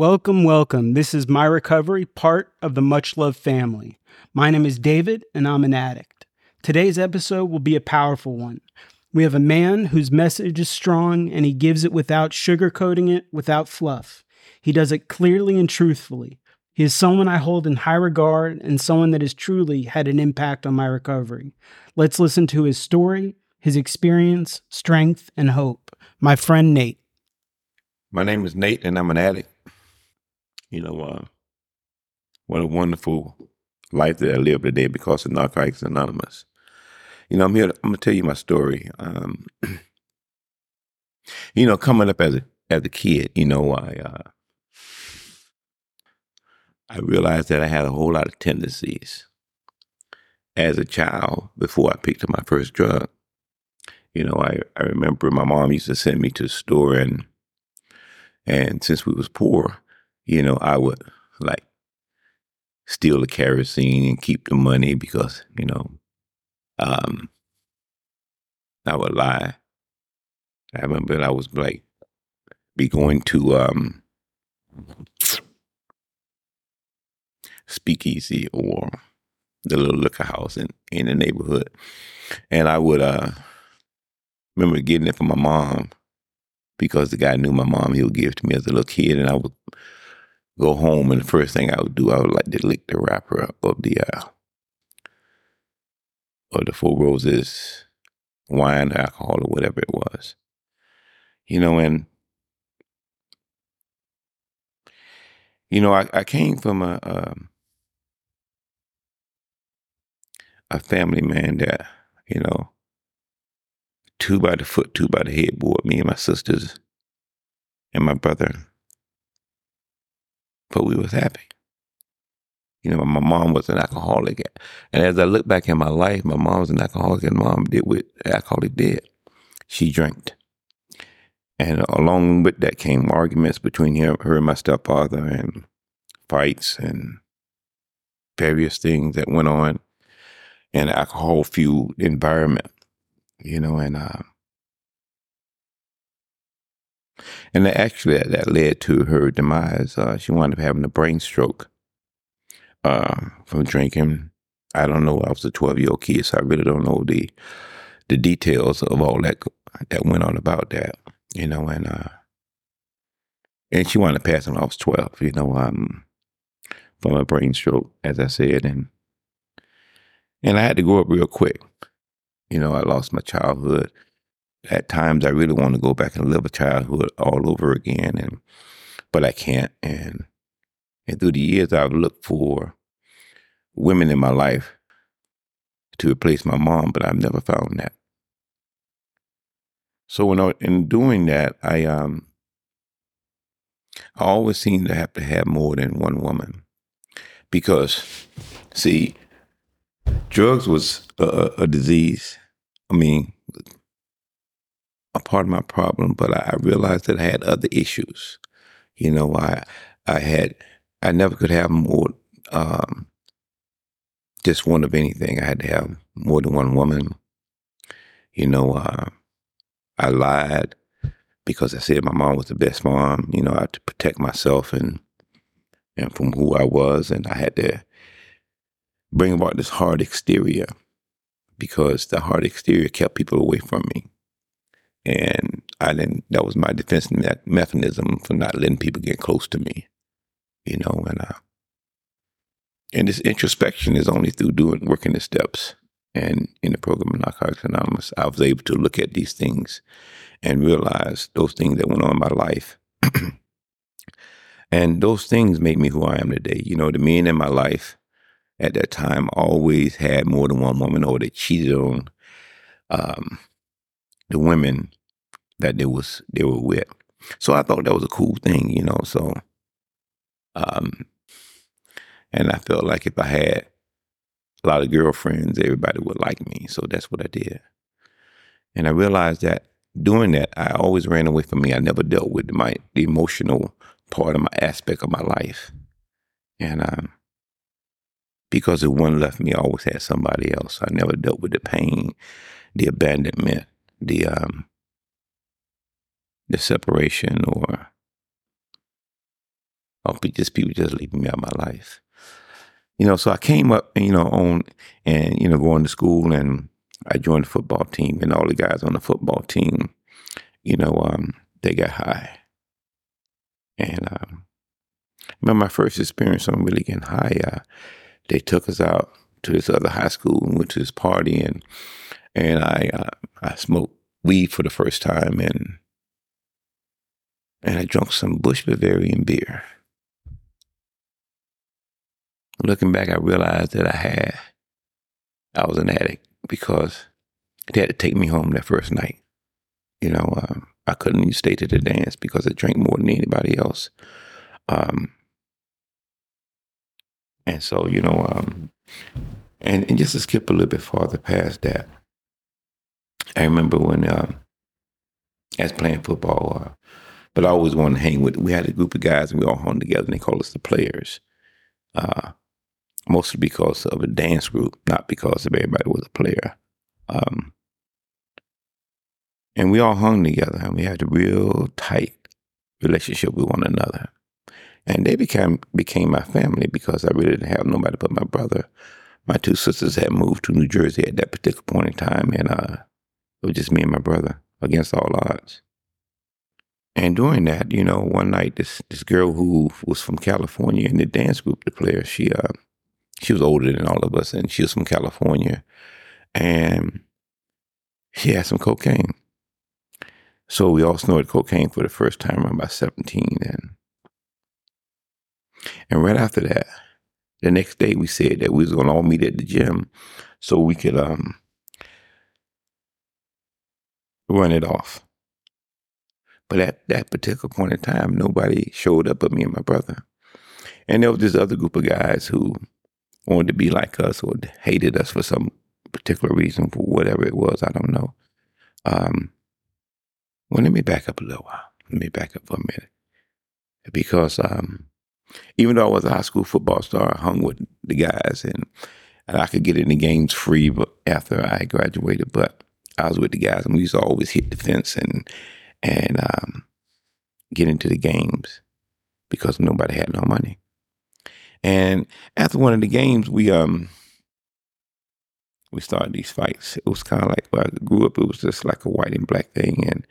Welcome, welcome. This is my recovery, part of the Much Love family. My name is David, and I'm an addict. Today's episode will be a powerful one. We have a man whose message is strong, and he gives it without sugarcoating it, without fluff. He does it clearly and truthfully. He is someone I hold in high regard and someone that has truly had an impact on my recovery. Let's listen to his story, his experience, strength, and hope. My friend Nate. My name is Nate, and I'm an addict. You know, uh, what a wonderful life that I live today because of Narcotics Anonymous. You know, I'm here. To, I'm gonna tell you my story. Um, you know, coming up as a as a kid, you know, I uh, I realized that I had a whole lot of tendencies as a child before I picked up my first drug. You know, I, I remember my mom used to send me to the store and and since we was poor, you know, I would like steal the kerosene and keep the money because, you know, um, I would lie. I remember I was like, be going to um, Speakeasy or the little liquor house in, in the neighborhood. And I would uh, remember getting it from my mom because the guy knew my mom. He would give it to me as a little kid, and I would go home, and the first thing I would do, I would like to lick the wrapper of the uh, of the Four Roses wine, alcohol, or whatever it was. You know, and you know, I, I came from a um, a family man that you know, two by the foot, two by the head headboard. Me and my sisters and my brother but we was happy. You know, my mom was an alcoholic. And as I look back in my life, my mom was an alcoholic and mom did what alcoholic did. She drank. And along with that came arguments between her, her and my stepfather and fights and various things that went on in an alcohol fueled environment, you know, and uh, and actually, that, that led to her demise. Uh, she wound up having a brain stroke uh, from drinking. I don't know. I was a 12 year old kid, so I really don't know the the details of all that that went on about that. You know, and uh, and she wound up passing off 12. You know, um, from a brain stroke, as I said, and and I had to grow up real quick. You know, I lost my childhood at times I really want to go back and live a childhood all over again, and but I can't. And and through the years, I've looked for women in my life to replace my mom, but I've never found that. So when in doing that, I um I always seem to have to have more than one woman because, see, drugs was a, a disease. I mean, a part of my problem, but I, realized that I had other issues. You know, I I had I never could have more um, just one of anything. I had to have more than one woman. You know, uh, I lied because I said my mom was the best mom. You know, I had to protect myself and and from who I was, and I had to bring about this hard exterior because the hard exterior kept people away from me. And I didn't, that was my defense me- mechanism for not letting people get close to me, you know, and, uh, and this introspection is only through doing, working the steps. And in the program of Narcotics Anonymous, I was able to look at these things and realize those things that went on in my life. and those things made me who I am today. You know, the men in my life at that time always had more than one woman or they cheated on um, the women that they was they were with. So I thought that was a cool thing, you know. So, um, and I felt like if I had a lot of girlfriends, everybody would like me. So that's what I did. And I realized that doing that, I always ran away from me. I never dealt with my the emotional part of my aspect of my life, and um, because if one left me, I always had somebody else. I never dealt with the pain, the abandonment, the um, the separation or or just people just leaving me out of my life. You know, so I came up, you know, on and you know going to school, and I joined the football team, and all the guys on the football team, you know, um, they got high, and um, remember my first experience on really getting high. Uh, they took us out to this other high school and went to this party, and and I uh, I smoked weed for the first time, and and I drank some Busch Bavarian beer. Looking back, I realized that I had I was an addict because they had to take me home that first night. You know, um, I couldn't even stay to the dance because I drank more than anybody else. Um, and so, you know, um, and, and just to skip a little bit farther past that, I remember when uh, playing football, uh, but I always wanted to hang with. We had a group of guys, and we all hung together, and they called us the players. Uh, mostly because of a dance group, not because of everybody was a player. Um, and we all hung together, and we had a real tight relationship with one another. And they became became my family because I really didn't have nobody but my brother. My two sisters had moved to New Jersey at that particular point in time, and uh, it was just me and my brother against all odds. And during that, you know, one night this this girl who was from California in the dance group, the player, she uh she was older than all of us, and she was from California, and she had some cocaine. So we all snorted cocaine for the first time around about seventeen, and and right after that, the next day we said that we was gonna all meet at the gym so we could um run it off. But at that particular point in time, nobody showed up but me and my brother. And there was this other group of guys who wanted to be like us or hated us for some particular reason, for whatever it was, I don't know. Um, well, let me back up a little while. Let me back up for a minute. Because um, even though I was a high school football star, I hung with the guys and, and I could get in the games free after I graduated. But I was with the guys and we used to always hit the fence and and um, get into the games because nobody had no money. And after one of the games, we um we started these fights. It was kind of like where I grew up. It was just like a white and black thing, and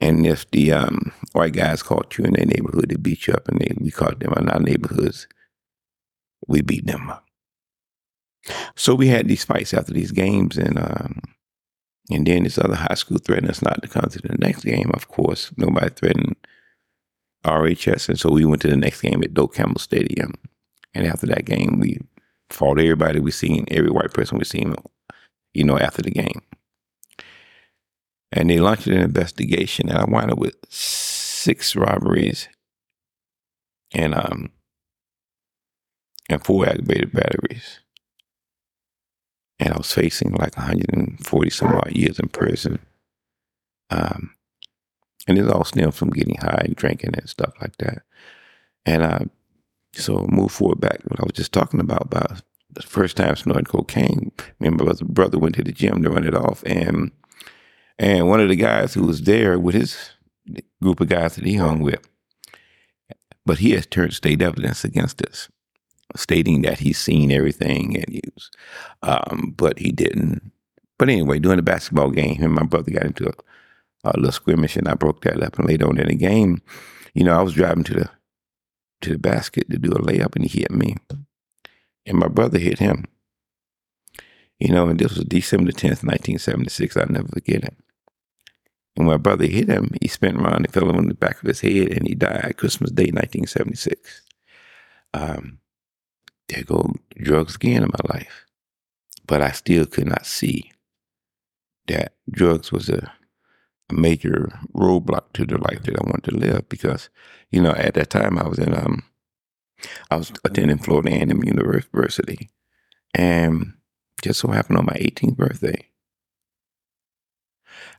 and if the um, white guys caught you in their neighborhood, they beat you up, and they, we caught them in our neighborhoods, we beat them up. So we had these fights after these games, and um, and then this other high school threatened us not to come to the next game. Of course, nobody threatened RHS, and so we went to the next game at Doak Campbell Stadium. And after that game, we fought everybody we seen, every white person we seen, you know, after the game. And they launched an investigation, and I wound up with six robberies and um and four aggravated batteries. And I was facing like 140 some odd years in prison. Um, and it all stemmed from getting high and drinking and stuff like that. And uh, so move forward back what I was just talking about about the first time snorting cocaine. Me and my brother went to the gym to run it off, and and one of the guys who was there with his group of guys that he hung with, but he has turned state evidence against us, stating that he's seen everything and he was, um, but he didn't. But anyway, during the basketball game, him and my brother got into a, a little skirmish, and I broke that up. And later on in the game, you know, I was driving to the to the basket to do a layup and he hit me. And my brother hit him. You know, and this was December 10th, 1976. I'll never forget it. And my brother hit him, he spun around and fell on the back of his head and he died Christmas Day, 1976. Um, there go drugs again in my life. But I still could not see that drugs was a a major roadblock to the life that I wanted to live because, you know, at that time I was in um I was attending Florida A&M University, and just so happened on my 18th birthday,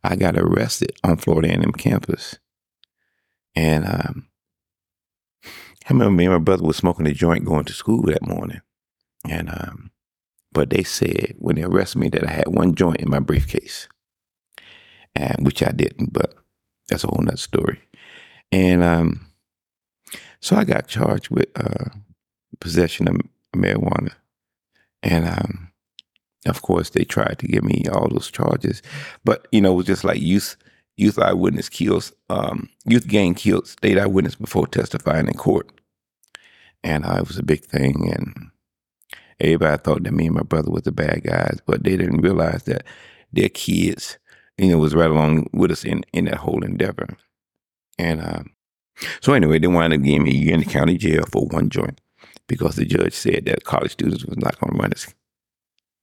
I got arrested on Florida A&M campus, and um, I remember me and my brother was smoking a joint going to school that morning, and um, but they said when they arrested me that I had one joint in my briefcase and which I didn't, but that's a whole nother story. And um, So I got charged with uh, possession of marijuana. And um, of course, they tried to give me all those charges. But, you know, it was just like youth youth eyewitness kills, um, youth gang killed state eyewitness before testifying in court. And uh, it was a big thing. And everybody thought that me and my brother was the bad guys, but they didn't realize that their kids, you know, was right along with us in, in that whole endeavor. And um, so anyway, they wound up giving me a year in the county jail for one joint because the judge said that college students was not going to run his,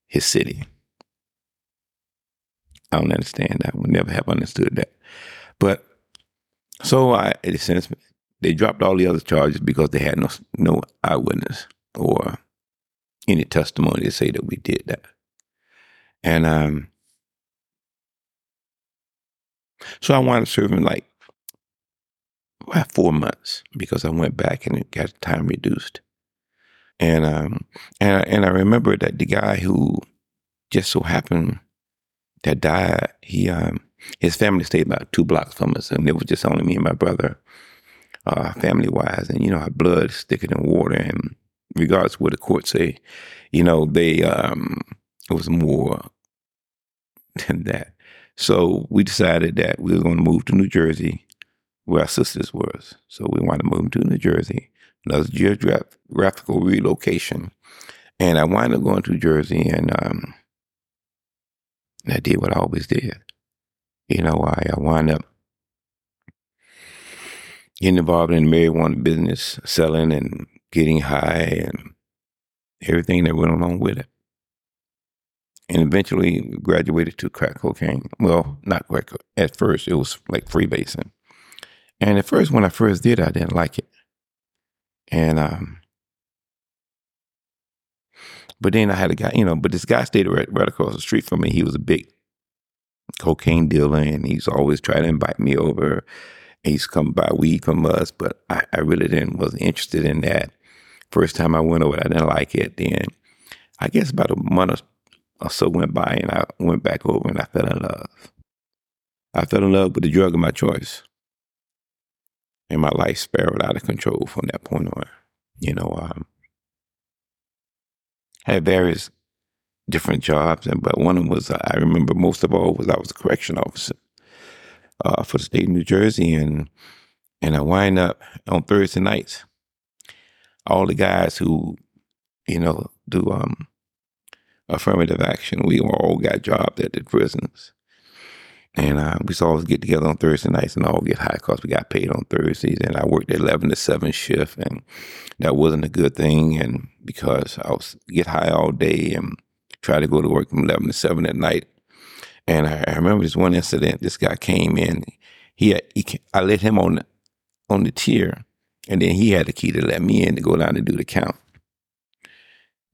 his city. I don't understand that. Would never have understood that. But so I, a sense, they dropped all the other charges because they had no no eyewitness or any testimony to say that we did that. And um, so I wound up serving like about four months because I went back and got time reduced. And um, and and I remember that the guy who just so happened that died, he um his family stayed about two blocks from us, and it was just only me and my brother, uh, family wise. And you know, our blood is thicker than water, and regardless of what the court say, you know, they um it was more than that. So we decided that we were going to move to New Jersey, where our sisters was. So we wanted to move to New Jersey. Another geographical relocation, and I wound up going to Jersey, and um, I did what I always did. You know, I, I wound up getting involved in the marijuana business, selling and getting high and everything that went along with it. And eventually graduated to crack cocaine. Well, not crack. At first, it was like freebasing. And at first, when I first did, I didn't like it. And um, but then I had a guy, you know, but this guy stayed right, right across the street from me. He was a big cocaine dealer and he's always trying to invite me over. He's come buy weed from us, but I, I really didn't wasn't interested in that. First time I went over, I didn't like it. Then I guess about a month or so went by and I went back over and I fell in love. I fell in love with the drug of my choice. And my life spiraled out of control from that point on. You know, um, had various different jobs, and but one of them was I remember most of all was I was a correction officer uh, for the state of New Jersey, and and I wind up on Thursday nights. All the guys who, you know, do um, affirmative action, we all got jobs at the prisons. And uh, we always get together on Thursday nights and all get high because we got paid on Thursdays. And I worked 11 to 7 shift, and that wasn't a good thing. And because I was get high all day and try to go to work from 11 to 7 at night. And I, I remember this one incident. This guy came in. He, had, he I let him on on the tier, and then he had the key to let me in to go down and do the count.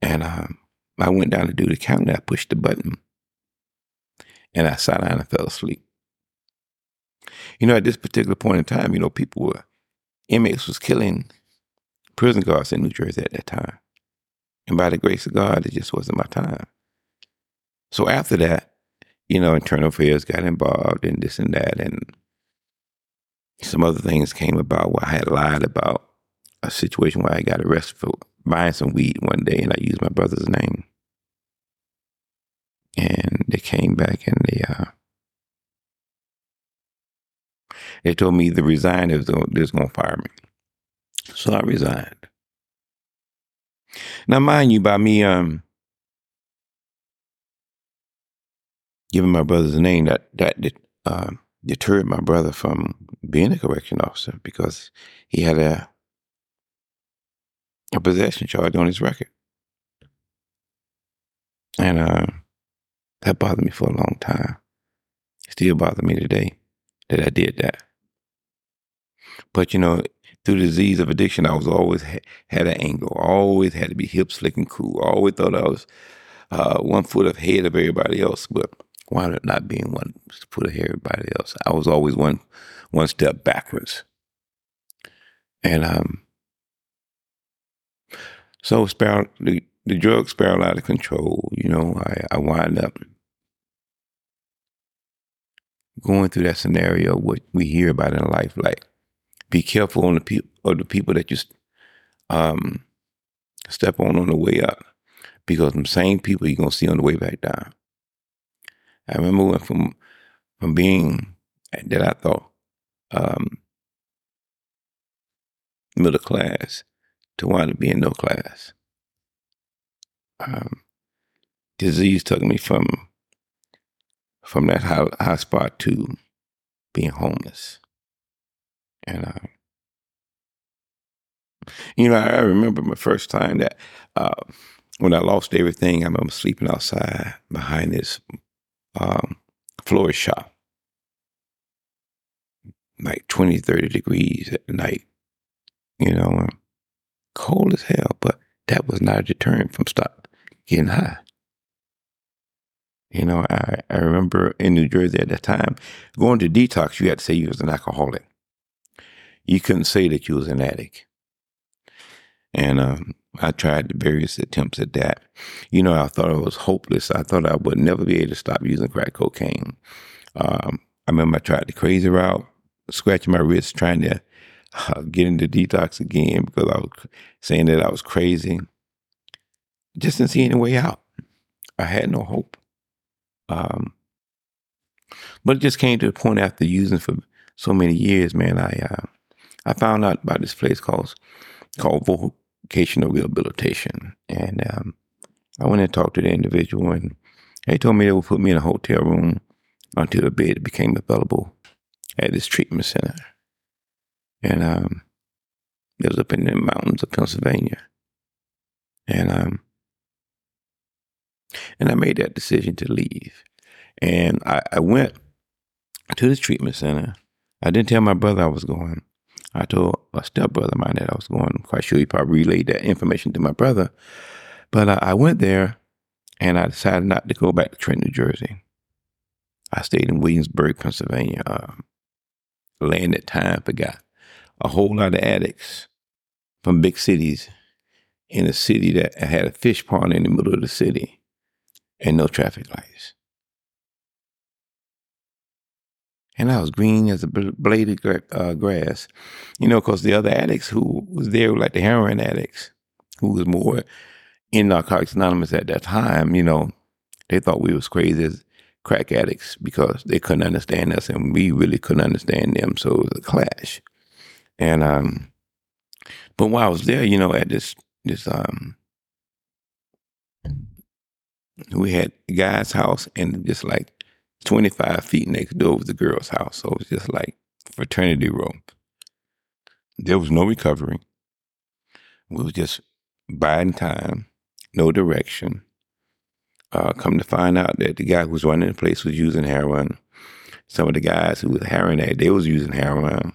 And um, I went down to do the count, and I pushed the button and I sat down and fell asleep. You know, at this particular point in time, you know, people were, inmates was killing prison guards in New Jersey at that time. And by the grace of God, it just wasn't my time. So after that, you know, internal affairs got involved and this and that. And some other things came about where I had lied about a situation where I got arrested for buying some weed one day and I used my brother's name and they came back and they uh, they told me to resign if they was going to fire me. So I resigned. Now, mind you, by me um, giving my brother's name, that that uh, deterred my brother from being a correction officer because he had a a possession charge on his record, and uh, that bothered me for a long time. Still bothers me today that I did that. But you know, through the disease of addiction, I was always ha- had an angle. always had to be hip, slick, and cool. Always thought I was uh, one foot ahead of everybody else, but wound up not being one foot ahead of everybody else. I was always one one step backwards. And um, so spiral, the, the drug spiraled out of control. You know, I, I wind up going through that scenario, what we hear about in life, like be careful on the people or the people that you um, step on on the way up, because the same people you're gonna see on the way back down. I remember when from from being that I thought um, middle class to wind up being no class. Um, disease took me from from that high, high spot to being homeless. And, uh, you know, I remember my first time that uh, when I lost everything, I remember sleeping outside behind this um, florist shop, like 20, 30 degrees at night, you know, cold as hell, but that was not a deterrent from stop getting high. You know, I, I remember in New Jersey at that time, going to detox, you had to say you was an alcoholic. You couldn't say that you was an addict. And um, I tried various attempts at that. You know, I thought I was hopeless. I thought I would never be able to stop using crack cocaine. Um, I remember I tried the crazy route, scratching my wrist, trying to uh, get into detox again because I was saying that I was crazy. Just didn't see any way out. I had no hope. Um, but it just came to the point after using for so many years, man. I uh, I found out about this place called called vocational rehabilitation, and um, I went and talked to the individual, and they told me they would put me in a hotel room until the bed became available at this treatment center, and um, it was up in the mountains of Pennsylvania, and um, and I made that decision to leave. And I, I went to this treatment center. I didn't tell my brother I was going. I told a stepbrother of mine that I was going. I'm quite sure he probably relayed that information to my brother. But I, I went there and I decided not to go back to Trenton, New Jersey. I stayed in Williamsburg, Pennsylvania. Uh, landed time, forgot. A whole lot of addicts from big cities in a city that had a fish pond in the middle of the city and no traffic lights. And I was green as a blade of uh, grass, you know, because the other addicts who was there, like the heroin addicts, who was more in Narcotics Anonymous at that time, you know, they thought we was crazy as crack addicts because they couldn't understand us and we really couldn't understand them. So it was a clash. And um, but while I was there, you know, at this this um we had a guy's house and just like 25 feet next door was the girl's house. So it was just like fraternity row. There was no recovery. We was just biding time, no direction. Uh, come to find out that the guy who was running the place was using heroin. Some of the guys who was heroin at, they was using heroin.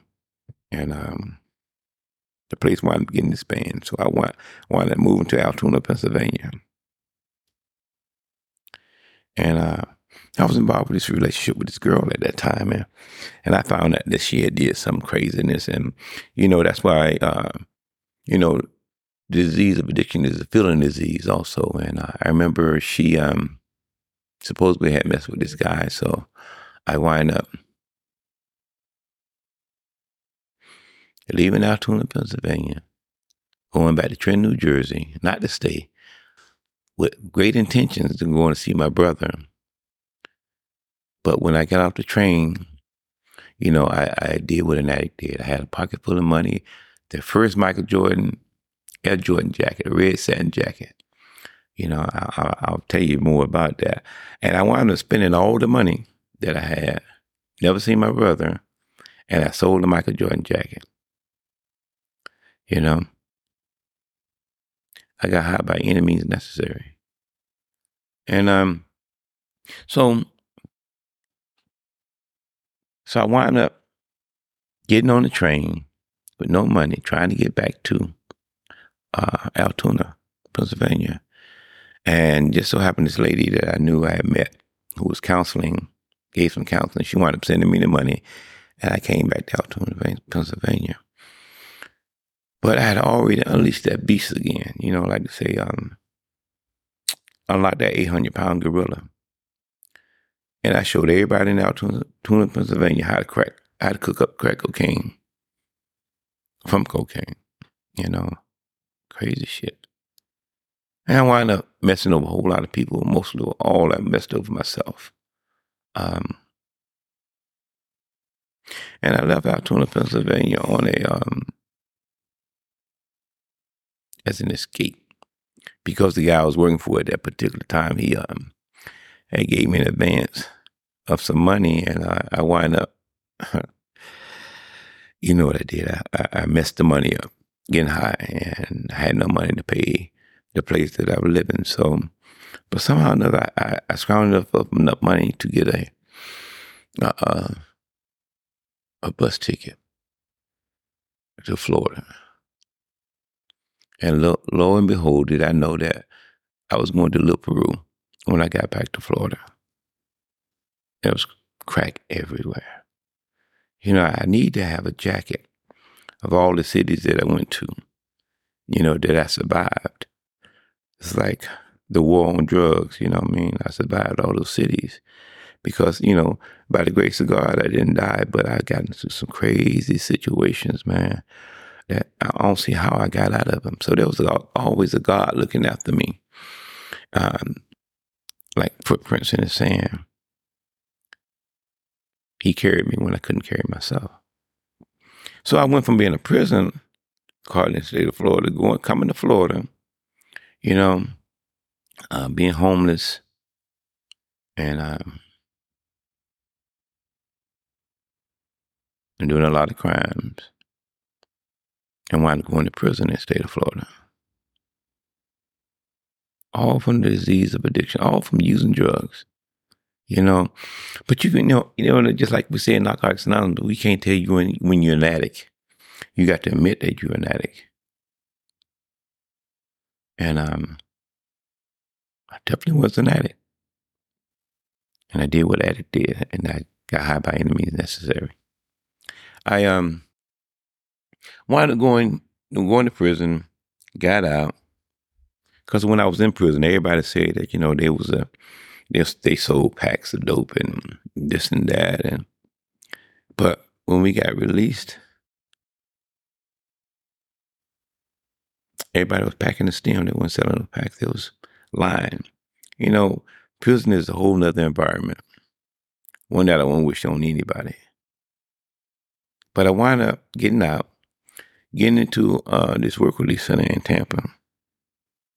And um, the place wound up getting disbanded. So I wound, wound up moving to Altoona, Pennsylvania. And uh, I was involved with this relationship with this girl at that time, man. And I found out that she had did some craziness. And, you know, that's why, uh, you know, disease of addiction is a feeling disease also. And uh, I remember she um, supposedly had messed with this guy. So I wind up leaving Altoona, Pennsylvania, going back to Trenton, New Jersey, not to stay, with great intentions to go and see my brother. But when I got off the train, you know, I, I did what an addict did. I had a pocket full of money. The first Michael Jordan Air Jordan jacket, a red satin jacket. You know, I, will tell you more about that. And I wound up spending all the money that I had. Never seen my brother, and I sold the Michael Jordan jacket. You know, I got high by any means necessary. And um, so, so I wound up getting on the train with no money, trying to get back to uh, Altoona, Pennsylvania. And just so happened this lady that I knew I had met who was counseling, gave some counseling. She wound up sending me the money, and I came back to Altoona, Pennsylvania. But I had already unleashed that beast again, you know, like to say, um, unlike that 800 pound gorilla. And I showed everybody in Altoona, Pennsylvania how to crack, how to cook up crack cocaine. from cocaine. You know, crazy shit. And I wound up messing over a whole lot of people. Mostly all I messed over myself. Um, and I left Altoona, Pennsylvania on a um, as an escape because the guy I was working for at that particular time he um he gave me an advance of some money, and I, I wind up. you know what I did? I, I messed the money up, getting high, and I had no money to pay the place that I was living. So, but somehow or another, I, I scrounged up enough money to get a uh, a bus ticket to Florida. And lo, lo and behold, did I know that I was going to Little Peru when I got back to Florida. There was crack everywhere. You know, I need to have a jacket of all the cities that I went to, you know, that I survived. It's like the war on drugs, you know what I mean? I survived all those cities because, you know, by the grace of God, I didn't die, but I got into some crazy situations, man, that I don't see how I got out of them. So there was always a God looking after me, um, like footprints in the sand. He carried me when I couldn't carry myself. So I went from being a prison caught in the state of Florida, going coming to Florida, you know, uh, being homeless, and um, and doing a lot of crimes, and wound up going to prison in the state of Florida. All from the disease of addiction, all from using drugs you know. But you can, know, you know, just like we say in Narcotics Anonymous, we can't tell you when when you're an addict. You got to admit that you're an addict. And um, I definitely was an addict, and I did what addict did, and I got high by any means necessary. I um wound up going going to prison, got out, because when I was in prison, everybody said that you know there was a they, they sold packs of dope and this and that. And but when we got released, everybody was packing the stem. They weren't selling the packs. They was lying. You know, prison is a whole nother environment. One that I won't wish on anybody. But I wind up getting out, getting into uh, this work release center in Tampa,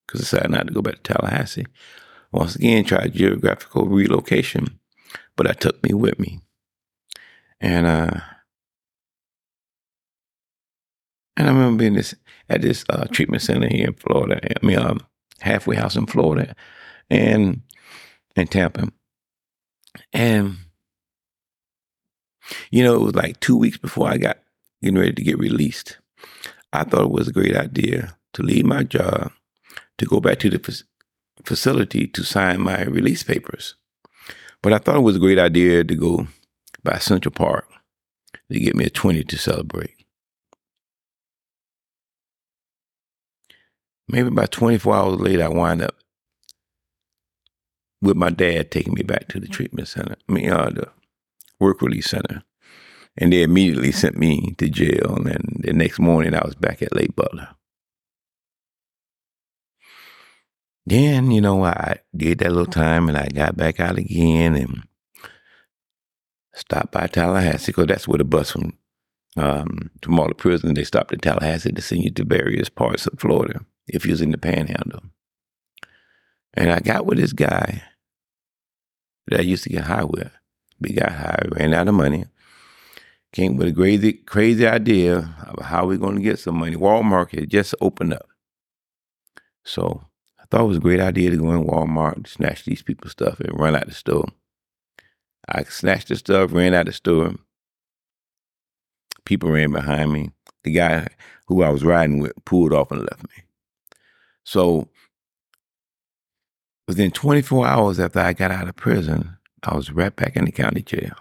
because I decided not to go back to Tallahassee. Once again, tried geographical relocation, but I took me with me. And uh and I remember being this at this uh, treatment center here in Florida. I mean, um, halfway house in Florida, and in Tampa, and you know, it was like two weeks before I got getting ready to get released. I thought it was a great idea to leave my job to go back to the facility to sign my release papers. But I thought it was a great idea to go by Central Park to get me a 20 to celebrate. Maybe about 24 hours later, I wind up with my dad taking me back to the treatment center, I mean, uh, the work release center. And they immediately sent me to jail. And the next morning, I was back at Lake Butler. Then, you know, I did that little time and I got back out again and stopped by Tallahassee because that's where the bus from um, from all the prison they stopped at Tallahassee to send you to various parts of Florida if you was in the panhandle. And I got with this guy that I used to get high with. We got high, ran out of money, came with a crazy, crazy idea of how we're going to get some money. Walmart had just opened up. So thought it was a great idea to go in Walmart, snatch these people's stuff, and run out the store. I snatched the stuff, ran out the store. People ran behind me. The guy who I was riding with pulled off and left me. So within 24 hours after I got out of prison, I was right back in the county jail.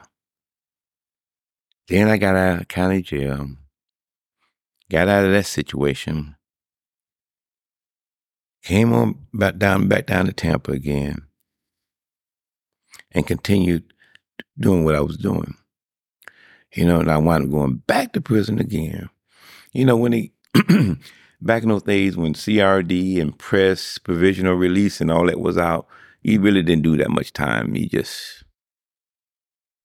Then I got out of county jail, got out of that situation, Came on back down back down to Tampa again and continued doing what I was doing. You know, and I wound up going back to prison again. You know, when he back in those days when CRD and press provisional release and all that was out, he really didn't do that much time. He just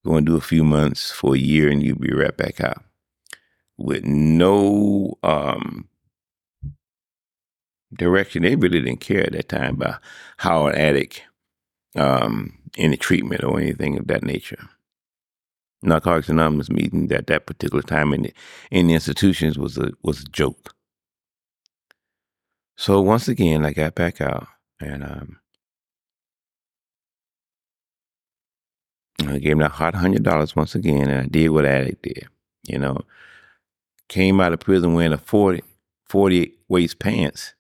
go and do a few months for a year and you'd be right back out with no um, direction. They really didn't care at that time about how an addict um, any treatment or anything of that nature. Narcotics Anonymous meeting at that particular time in the, in the institutions was a was a joke. So once again, I got back out and um, I gave him that hot hundred dollars once again, and I did what addict did. You know, came out of prison wearing a 40, 40 waist pants,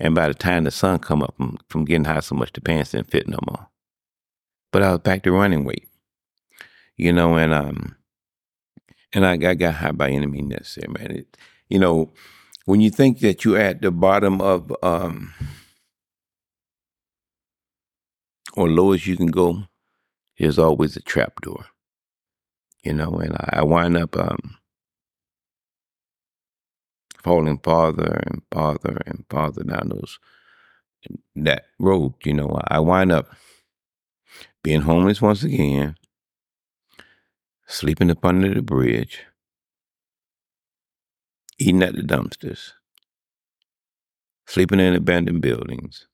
and by the time the sun come up from, from getting hot so much, the pants didn't fit no more. But I was back to running weight, you know, and um, and I got, got high by any means necessary, man. It, you know, when you think that you're at the bottom of um, or lowest you can go, there's always a trap door, you know. And I, I wind up um, falling farther and farther and farther down those that road. You know, I wind up being homeless once again, sleeping up under the bridge, eating at the dumpsters, sleeping in abandoned buildings,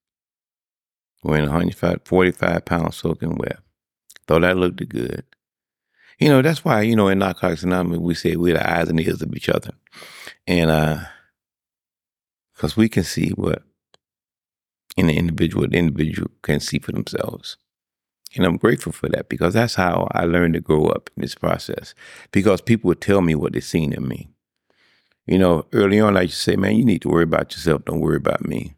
wearing 145 pounds soaking wet. Thought that looked good. You know, that's why, you know, in Narcotics Anonymous, we say we're the eyes and ears of each other. And, uh, because we can see what the individual, the individual can see for themselves. And I'm grateful for that because that's how I learned to grow up in this process. Because people would tell me what they seen in me. You know, early on, I used say, man, you need to worry about yourself. Don't worry about me.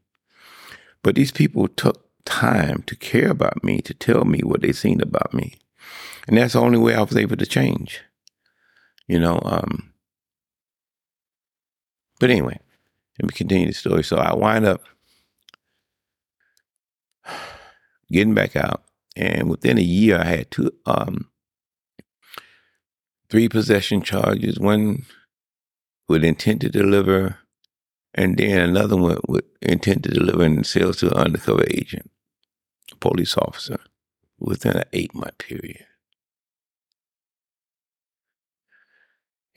But these people took time to care about me, to tell me what they seen about me. And that's the only way I was able to change. You know, um, but anyway, let me continue the story. So I wind up getting back out and within a year, I had two, um, three possession charges. One with intent to deliver, and then another one with intent to deliver and sales to an undercover agent, police officer, within an eight month period.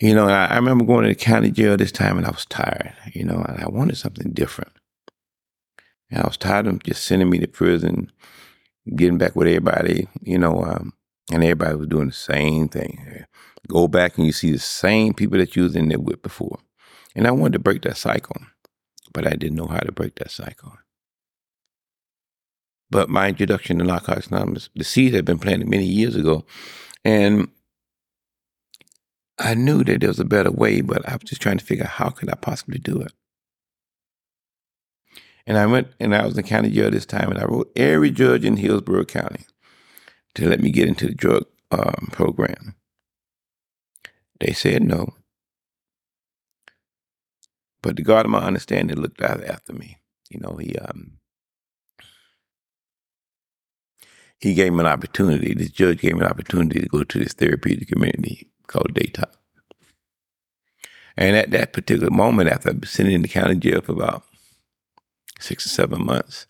You know, I, I remember going to the county jail this time and I was tired, you know, and I wanted something different. And I was tired of just sending me to prison getting back with everybody, you know, um, and everybody was doing the same thing. Go back and you see the same people that you was in there with before. And I wanted to break that cycle, but I didn't know how to break that cycle. But my introduction to Narcotics Anonymous, the seed had been planted many years ago. And I knew that there was a better way, but I was just trying to figure out how could I possibly do it. And I went and I was in county jail this time, and I wrote every judge in Hillsborough County to let me get into the drug um, program. They said no. But the God of my understanding looked out after me. You know, he um, he gave me an opportunity. This judge gave me an opportunity to go to this therapeutic community called Daytop. And at that particular moment, after sitting in the county jail for about six or seven months.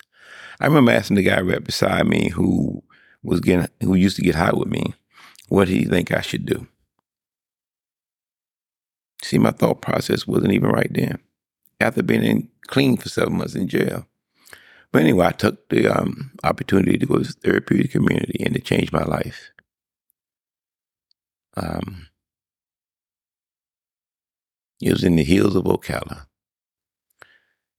I remember asking the guy right beside me who was getting who used to get high with me, what he think I should do? See, my thought process wasn't even right then. After being in, clean for seven months in jail. But anyway, I took the um, opportunity to go to the therapeutic community and to change my life. Um, it was in the hills of Ocala.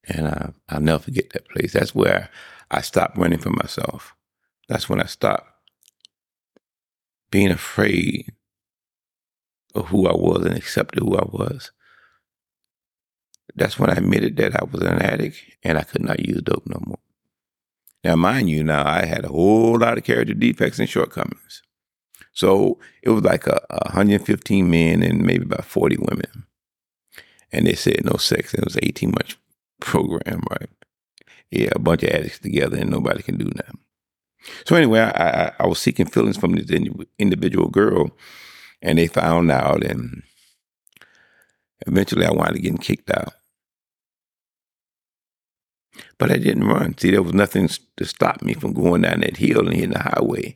And uh, I'll never forget that place. That's where I stopped running for myself. That's when I stopped being afraid of who I was and accepted who I was. That's when I admitted that I was an addict and I could not use dope no more. Now, mind you, now I had a whole lot of character defects and shortcomings. So it was like a, a 115 men and maybe about 40 women. And they said no sex. And it was an 18 month program, right? Yeah, a bunch of addicts together and nobody can do nothing. So anyway, I, I, I was seeking feelings from this individual girl, and they found out, and Eventually, I wound up getting kicked out. But I didn't run. See, there was nothing to stop me from going down that hill and hitting the highway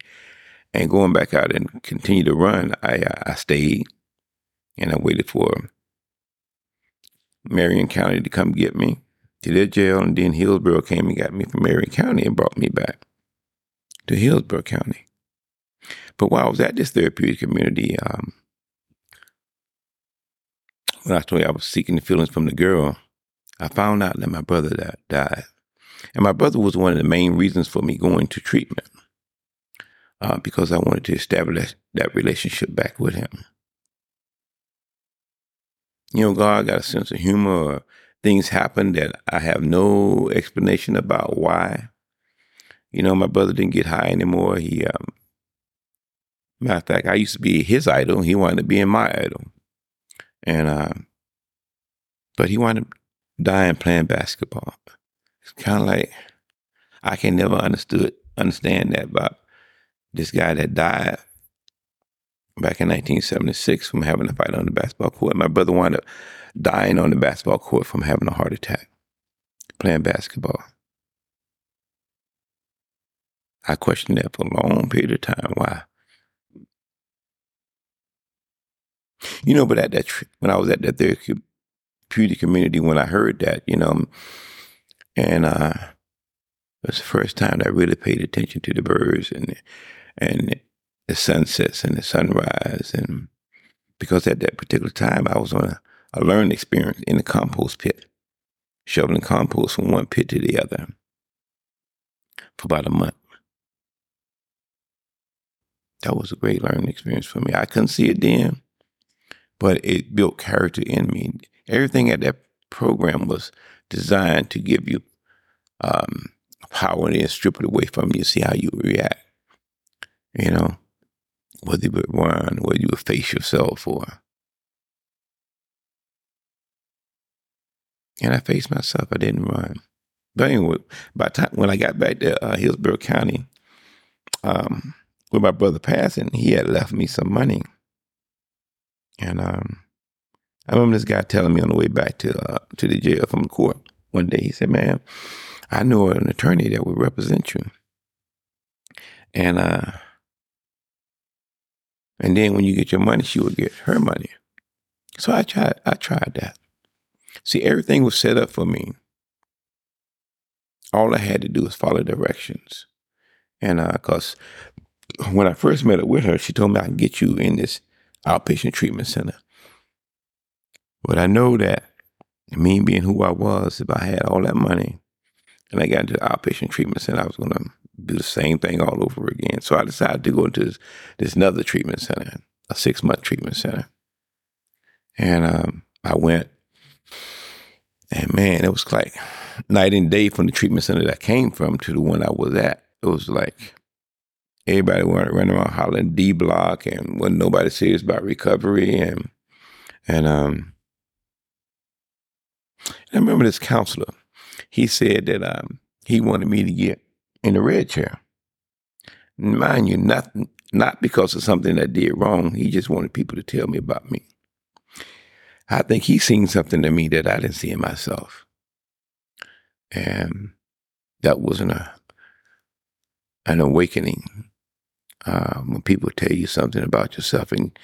and going back out and continue to run. I I stayed and I waited for Marion County to come get me to their jail, and then Hillsborough came and got me from Marion County and brought me back to Hillsborough County. But while I was at this therapeutic community, um, when I told you I was seeking the feelings from the girl, I found out that my brother died. And my brother was one of the main reasons for me going to treatment uh, because I wanted to establish that relationship back with him. You know, God got a sense of humor, or things happen that I have no explanation about why. You know, my brother didn't get high anymore. He, um, matter of fact, I used to be his idol. He wanted to be in my idol, and uh, but he wanted to die and playing basketball. It's kind of like I can never understood understand that about this guy that died back in 1976 from having a fight on the basketball court. My brother wound up dying on the basketball court from having a heart attack playing basketball. I questioned that for a long period of time. Why? You know, but at that when I was at that therapeutic community, when I heard that, you know, and uh, it was the first time that I really paid attention to the birds and and the sunsets and the sunrise. And because at that particular time, I was on a, a learning experience in the compost pit, shoveling compost from one pit to the other for about a month. That was a great learning experience for me. I couldn't see it then, but it built character in me. Everything at that program was designed to give you um, power and then strip it away from you, see how you react. You know, whether you would run, whether you would face yourself or. And I faced myself. I didn't run. But anyway, by time when I got back to uh, Hillsborough County, um, with my brother passing, he had left me some money. And um, I remember this guy telling me on the way back to uh, to the jail from the court one day. He said, "Man, I know an attorney that would represent you." And uh, and then when you get your money, she would get her money. So I tried, I tried that. See, everything was set up for me. All I had to do was follow directions. And uh, when I first met up with her, she told me I can get you in this outpatient treatment center. But I know that me being who I was, if I had all that money and I got into outpatient treatment center, I was going to do the same thing all over again. So I decided to go into this, this another treatment center, a six month treatment center. And um, I went, and man, it was like night and day from the treatment center that I came from to the one I was at. It was like everybody wanted running around hollering D block and wasn't nobody serious about recovery. And, and, um, I remember this counselor, he said that um, he wanted me to get in the red chair. Mind you, not, not because of something I did wrong. He just wanted people to tell me about me. I think he seen something in me that I didn't see in myself. And that wasn't a an awakening. Uh, when people tell you something about yourself and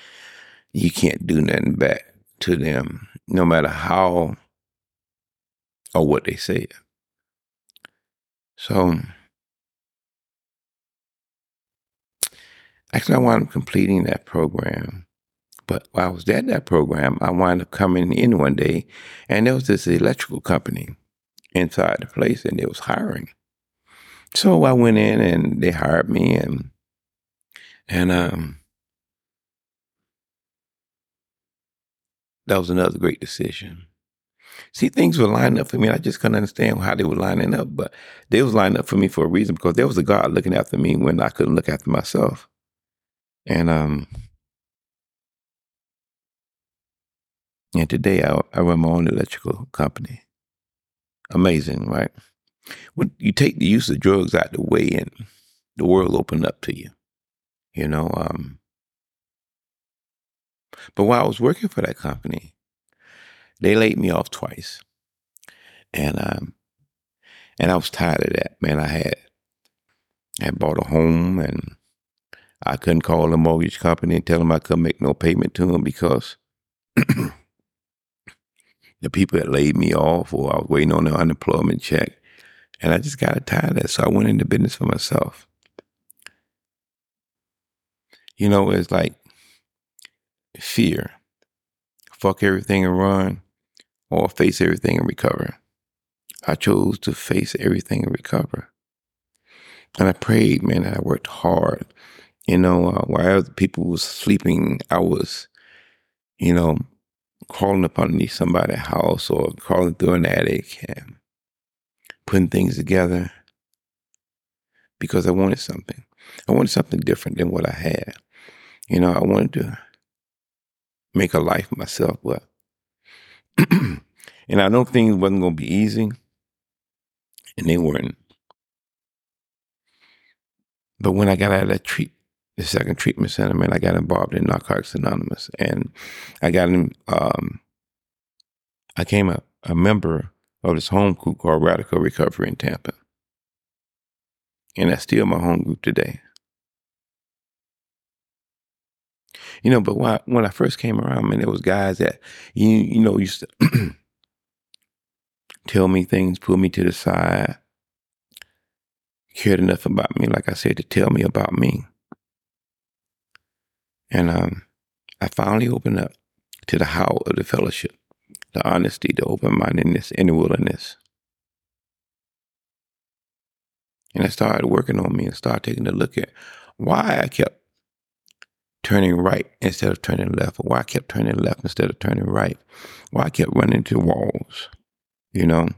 you can't do nothing back to them, no matter how or what they say. So Actually, I wound up completing that program. But while I was at that program, I wound up coming in one day, and there was this electrical company inside the place, and they was hiring. So I went in, and they hired me, and and um, that was another great decision. See, things were lining up for me. I just couldn't understand how they were lining up, but they was lining up for me for a reason because there was a God looking after me when I couldn't look after myself. And um, and today I, I run my own electrical company. Amazing, right? When you take the use of drugs out the way, and the world opened up to you, you know. Um, but while I was working for that company, they laid me off twice, and um, and I was tired of that. Man, I had I had bought a home, and I couldn't call the mortgage company and tell them I couldn't make no payment to them because the people that laid me off, or I was waiting on the unemployment check, and I just got tired of that. So I went into business for myself. You know, it's like fear. Fuck everything and run, or face everything and recover. I chose to face everything and recover. And I prayed, man, I worked hard. You know, uh, while other people was sleeping, I was, you know, crawling up underneath somebody's house or crawling through an attic and putting things together because I wanted something. I wanted something different than what I had. You know, I wanted to make a life myself, but and I know things wasn't gonna be easy, and they weren't. But when I got out of that treat, the second treatment center, man, I got involved in Narcotics Anonymous, and I got in. Um, I came a, a member of this home group called Radical Recovery in Tampa, and that's still my home group today. You know, but when I, when I first came around, man, there was guys that you you know used to tell me things, pull me to the side, cared enough about me, like I said, to tell me about me. And um, I finally opened up to the how of the fellowship, the honesty, the open mindedness, and the willingness. And I started working on me and started taking a look at why I kept turning right instead of turning left, or why I kept turning left instead of turning right, why I kept running into walls, you know,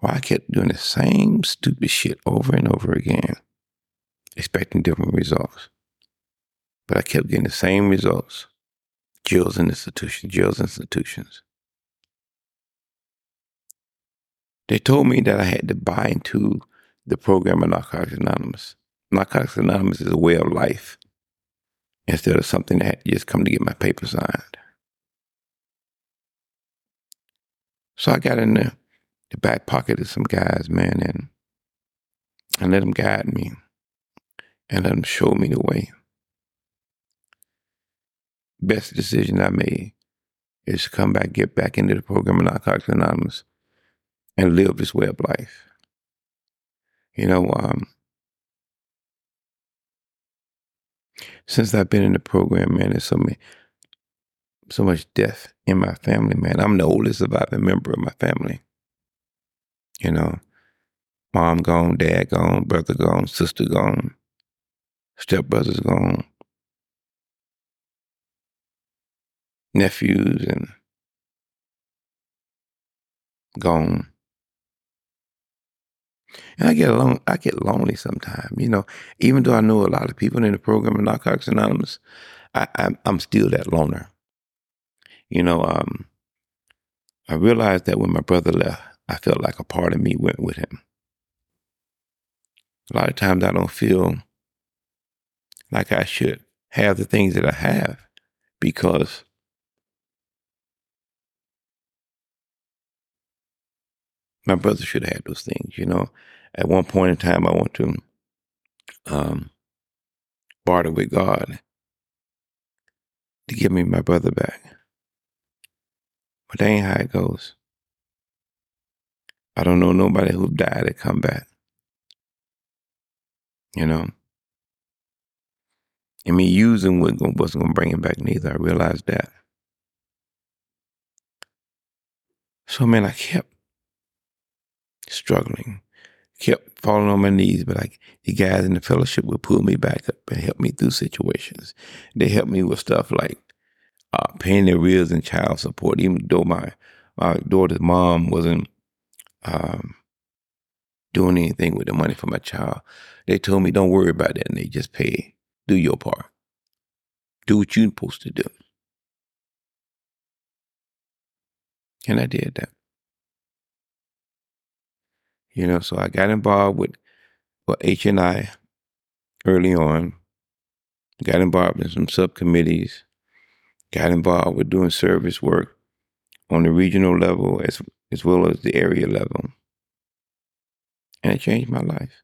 why I kept doing the same stupid shit over and over again, expecting different results. But I kept getting the same results. Jails and institutions, jails and institutions. They told me that I had to buy into the program of Narcotics Anonymous. Narcotics Anonymous is a way of life instead of something that just come to get my paper signed. So I got in the, the back pocket of some guys, man, and I let them guide me and let them show me the way. Best decision I made is to come back, get back into the program of Narcotics Anonymous and live this way of life. You know, um, since I've been in the program, man, there's so many, so much death in my family, man. I'm the oldest surviving member of my family. You know, mom gone, dad gone, brother gone, sister gone, stepbrothers gone, nephews and gone. And I get along, I get lonely sometimes, you know. Even though I know a lot of people in the program of Narcotics Anonymous, I, I'm, I'm still that loner. You know, um, I realized that when my brother left, I felt like a part of me went with him. A lot of times I don't feel like I should have the things that I have because my brother should have had those things, you know at one point in time, I want to um, barter with God to give me my brother back. But that ain't how it goes. I don't know nobody who died to come back. You know? And me using wasn't going to bring him back neither. I realized that. So, man, I kept struggling kept falling on my knees, but like the guys in the fellowship would pull me back up and help me through situations. They helped me with stuff like uh, paying their arrears and child support, even though my my daughter's mom wasn't um, doing anything with the money for my child. They told me, don't worry about that, and they just pay. Do your part. Do what you're supposed to do. And I did that. You know, so I got involved with well, H and I early on. Got involved in some subcommittees. got involved with doing service work on the regional level as as well as the area level. And it changed my life.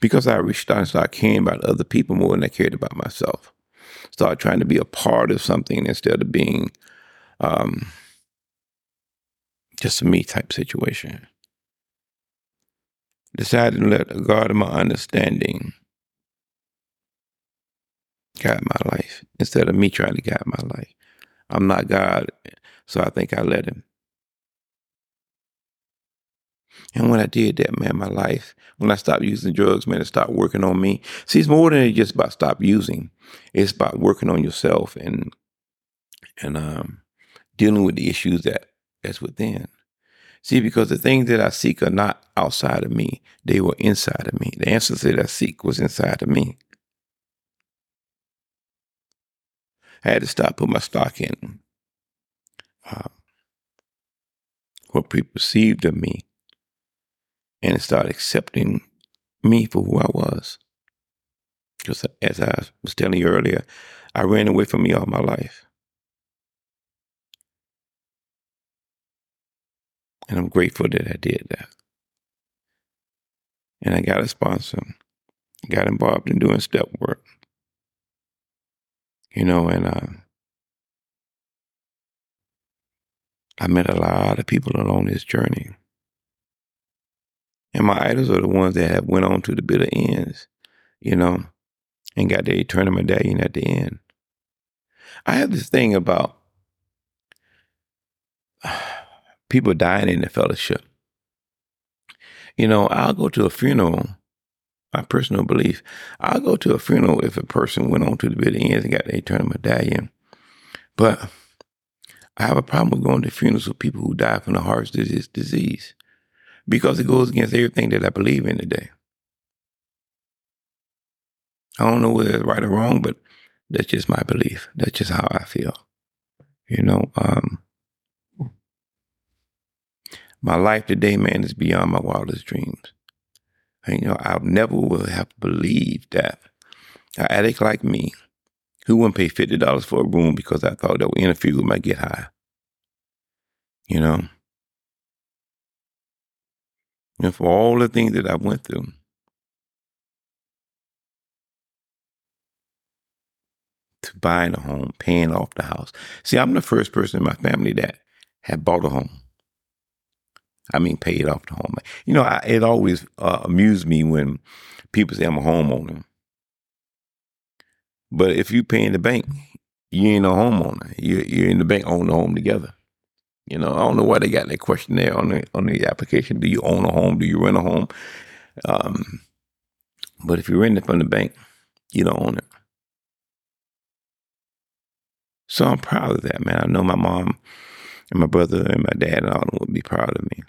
Because I reached out and started start caring about other people more than I cared about myself. Started trying to be a part of something instead of being um, just a me type situation. Decided to let God of my understanding guide my life instead of me trying to guide my life. I'm not God, so I think I let him. And when I did that, man, my life, when I stopped using drugs, man, it stopped working on me. See, it's more than just about stop using. It's about working on yourself and and um, dealing with the issues that that's within. See, because the things that I seek are not outside of me; they were inside of me. The answers that I seek was inside of me. I had to stop putting my stock in uh, what people perceived of me and start accepting me for who I was. Because as I was telling you earlier, I ran away from me all my life. And I'm grateful that I did that. And I got a sponsor, got involved in doing step work. You know, and uh, I met a lot of people along this journey. And my idols are the ones that have went on to the bitter ends, you know, and got their eternal medallion at the end. I have this thing about people dying in the fellowship. You know, I'll go to a funeral, my personal belief, I'll go to a funeral if a person went on to the bitter ends and got the eternal medallion. But I have a problem with going to funerals of people who die from the heart disease because it goes against everything that I believe in today. I don't know whether it's right or wrong, but that's just my belief. That's just how I feel. You know, um, my life today, man, is beyond my wildest dreams. And, you know, I never would have believed that an addict like me, who wouldn't pay fifty dollars for a room because I thought that would interfere with my get high. You know, and for all the things that I went through. To buying a home, paying off the house. See, I'm the first person in my family that had bought a home. I mean, pay it off the home. You know, I, it always uh, amused me when people say I'm a homeowner. But if you pay in the bank, you ain't no homeowner. You, you're in the bank, own the home together. You know, I don't know why they got that question there on the on the application. Do you own a home? Do you rent a home? Um, but if you rent it from the bank, you don't own it. So I'm proud of that, man. I know my mom and my brother and my dad and all them would be proud of me.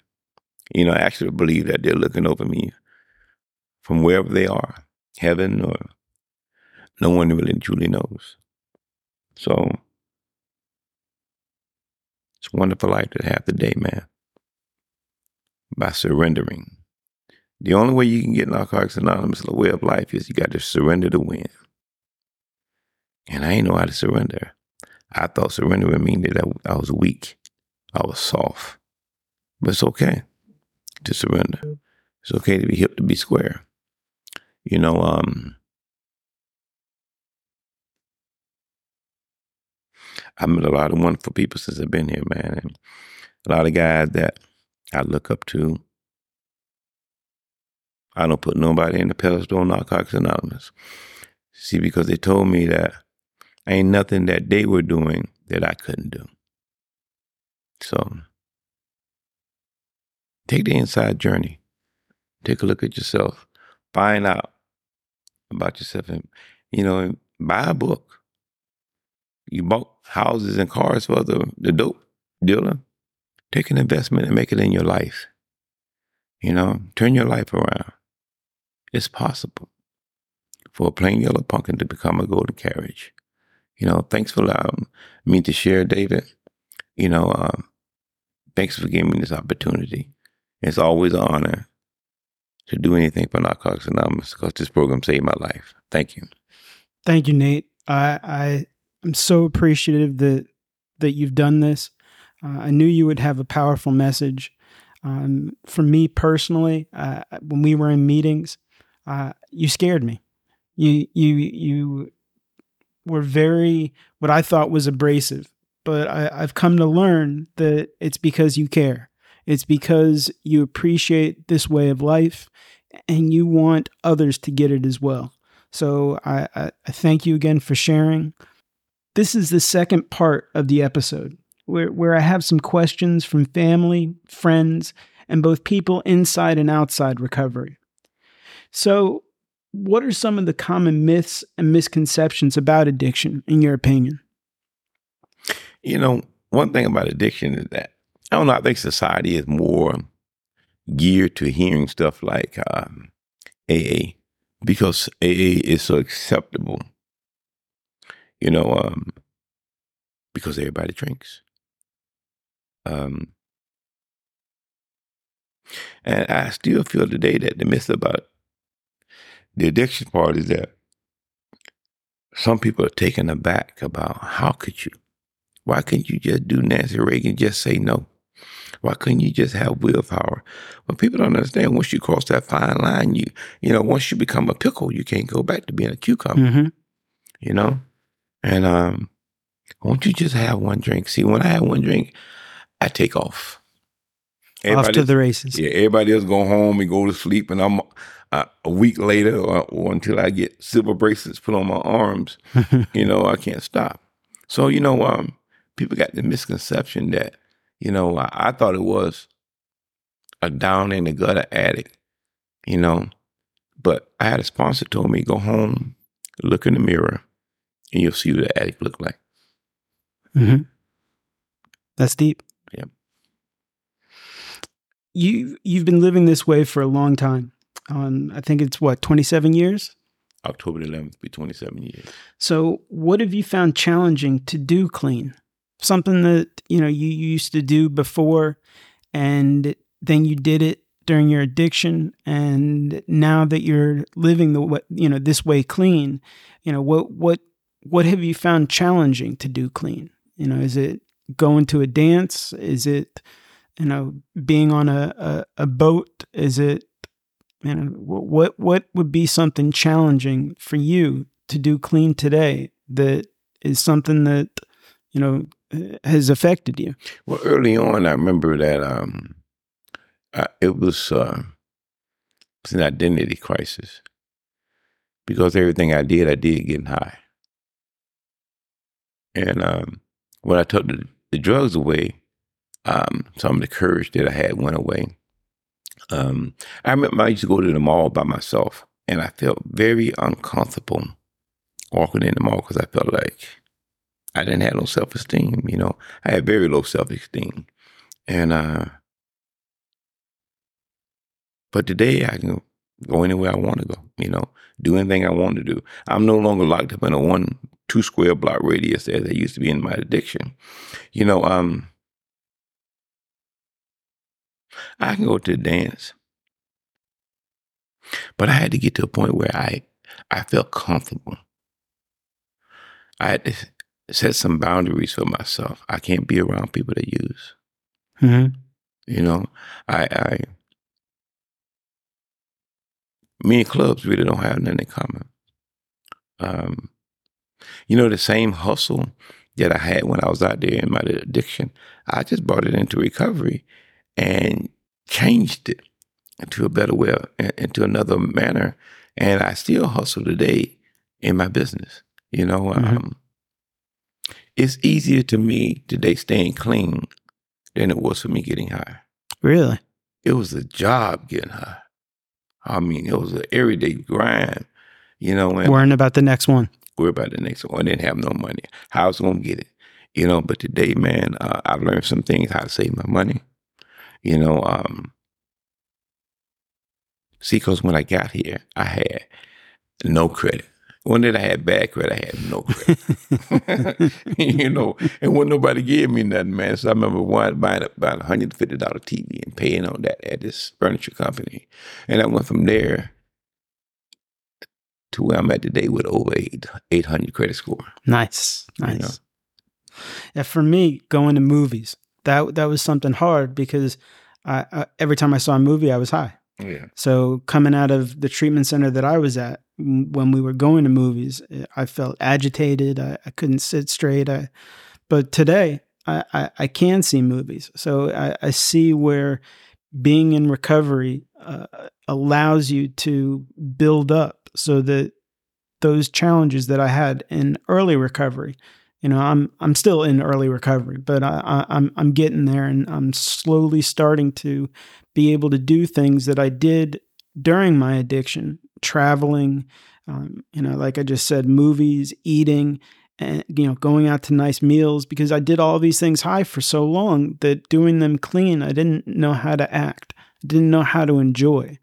You know, I actually believe that they're looking over me from wherever they are, heaven or no one really truly knows. So it's wonderful life to have today, man. By surrendering. The only way you can get Narcotics Anonymous way of life is you got to surrender to win. And I ain't know how to surrender. I thought surrender would mean that I, I was weak. I was soft. But it's okay to surrender. It's okay to be hip to be square. You know, um, I met a lot of wonderful people since I've been here, man. And a lot of guys that I look up to. I don't put nobody in the pedestal on Narcotics Anonymous. See, because they told me that ain't nothing that they were doing that I couldn't do. So take the inside journey. Take a look at yourself. Find out about yourself and you know, buy a book. You bought houses and cars for the, the dope dealer. Take an investment and make it in your life. You know, turn your life around. It's possible for a plain yellow pumpkin to become a golden carriage. You know, thanks for allowing me to share, David. You know, um, thanks for giving me this opportunity. It's always an honor to do anything for Narcotics Anonymous because this program saved my life. Thank you. Thank you, Nate. I, I I'm so appreciative that that you've done this. Uh, I knew you would have a powerful message. Um, for me personally, uh, when we were in meetings, uh, you scared me. You you you were very what I thought was abrasive, but I, I've come to learn that it's because you care. It's because you appreciate this way of life, and you want others to get it as well. So I, I, I thank you again for sharing. This is the second part of the episode where, where I have some questions from family, friends, and both people inside and outside recovery. So, what are some of the common myths and misconceptions about addiction, in your opinion? You know, one thing about addiction is that I don't know. I think society is more geared to hearing stuff like um, AA because AA is so acceptable. You know, um, because everybody drinks. Um, and I still feel today that the myth about the addiction part is that some people are taken aback about how could you? Why couldn't you just do Nancy Reagan, just say no? Why couldn't you just have willpower? Well, people don't understand once you cross that fine line, you you know, once you become a pickle, you can't go back to being a cucumber. Mm-hmm. You know? And um, won't you just have one drink? See, when I have one drink, I take off. Everybody off to the races. Yeah, everybody else go home and go to sleep, and I'm uh, a week later or, or, until I get silver bracelets put on my arms. you know, I can't stop. So you know, um, people got the misconception that you know I, I thought it was a down in the gutter addict. You know, but I had a sponsor told me go home, look in the mirror, and you'll see what the addict look like. Mm-hmm. That's deep Yeah. you you've been living this way for a long time. Um, I think it's what twenty seven years. October 11th, be 27 years. So, what have you found challenging to do clean? Something that you know you used to do before, and then you did it during your addiction, and now that you're living the you know this way clean, you know what what what have you found challenging to do clean? You know, is it going to a dance? Is it you know, being on a, a, a boat? Is it, you know, what, what would be something challenging for you to do clean today that is something that, you know, has affected you? Well, early on, I remember that um, I, it was uh, it was an identity crisis because everything I did, I did getting high. And um, when I took the, the drugs away, um, some of the courage that I had went away. Um, I remember I used to go to the mall by myself, and I felt very uncomfortable walking in the mall because I felt like I didn't have no self esteem. You know, I had very low self esteem, and uh, but today I can go anywhere I want to go. You know, do anything I want to do. I'm no longer locked up in a one two square block radius as I used to be in my addiction. You know, um, I can go to the dance. But I had to get to a point where I I felt comfortable. I had to set some boundaries for myself. I can't be around people that use. Mm-hmm. You know, I, I me and clubs really don't have nothing in common. Um, you know, the same hustle that I had when I was out there in my addiction, I just brought it into recovery and changed it into a better way, into another manner. And I still hustle today in my business. You know, mm-hmm. um, it's easier to me today staying clean than it was for me getting high. Really? It was a job getting high. I mean, it was an everyday grind, you know. And Worrying about the next one. Worry about the next one. I didn't have no money. How I was going to get it, you know. But today, man, uh, I've learned some things how to save my money. You know, um, see, because when I got here, I had no credit. When did I have bad credit? I had no credit. you know, and when nobody gave me nothing, man. So I remember one buying about a hundred fifty dollar TV and paying on that at this furniture company, and I went from there to where I'm at today with over eight, 800 credit score. Nice, nice. You know? Yeah, for me, going to movies that that was something hard because I, I, every time I saw a movie, I was high. Yeah. So coming out of the treatment center that I was at, when we were going to movies, eh, I felt agitated. I, I couldn't sit straight. I, but today, I, I, I can see movies. So I, I see where being in recovery uh, allows you to build up so that those challenges that I had in early recovery, you know, I'm I'm still in early recovery, but I, I, I'm I'm getting there, and I'm slowly starting to be able to do things that I did during my addiction, traveling, um, you know, like I just said, movies, eating, and you know, going out to nice meals because I did all these things high for so long that doing them clean, I didn't know how to act, didn't know how to enjoy.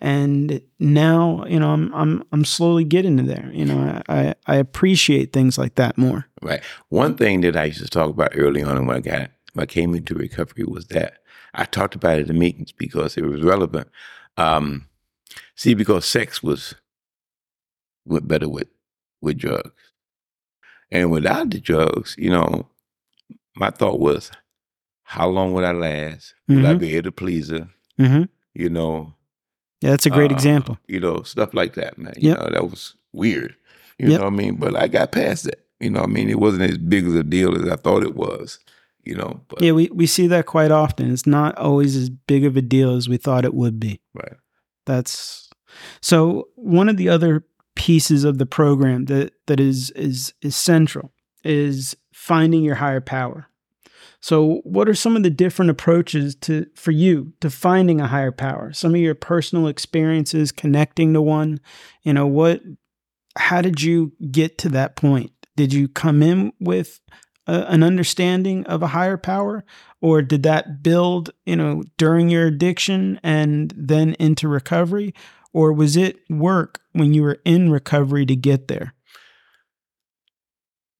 And now, you know, I'm I'm I'm slowly getting to there. You know, I I appreciate things like that more. Right. One thing that I used to talk about early on when I got when I came into recovery was that I talked about it in meetings because it was relevant. Um, see, because sex was went better with with drugs, and without the drugs, you know, my thought was, how long would I last? Will I Mhm. be able to please her? hmm You know, Yeah, that's a great uh, example. You know, stuff like that, man. You Yep. know, that was weird. You Yep. know what I mean? But I got past that. You know what I mean? It wasn't as big of a deal as I thought it was. You know, but Yeah, we, we see that quite often. It's not always as big of a deal as we thought it would be. right. That's so one of the other pieces of the program that that is is is central is finding your higher power. So what are some of the different approaches to for you to finding a higher power? Some of your personal experiences connecting to one, you know, what how did you get to that point? Did you come in with a, an understanding of a higher power or did that build, you know, during your addiction and then into recovery or was it work when you were in recovery to get there?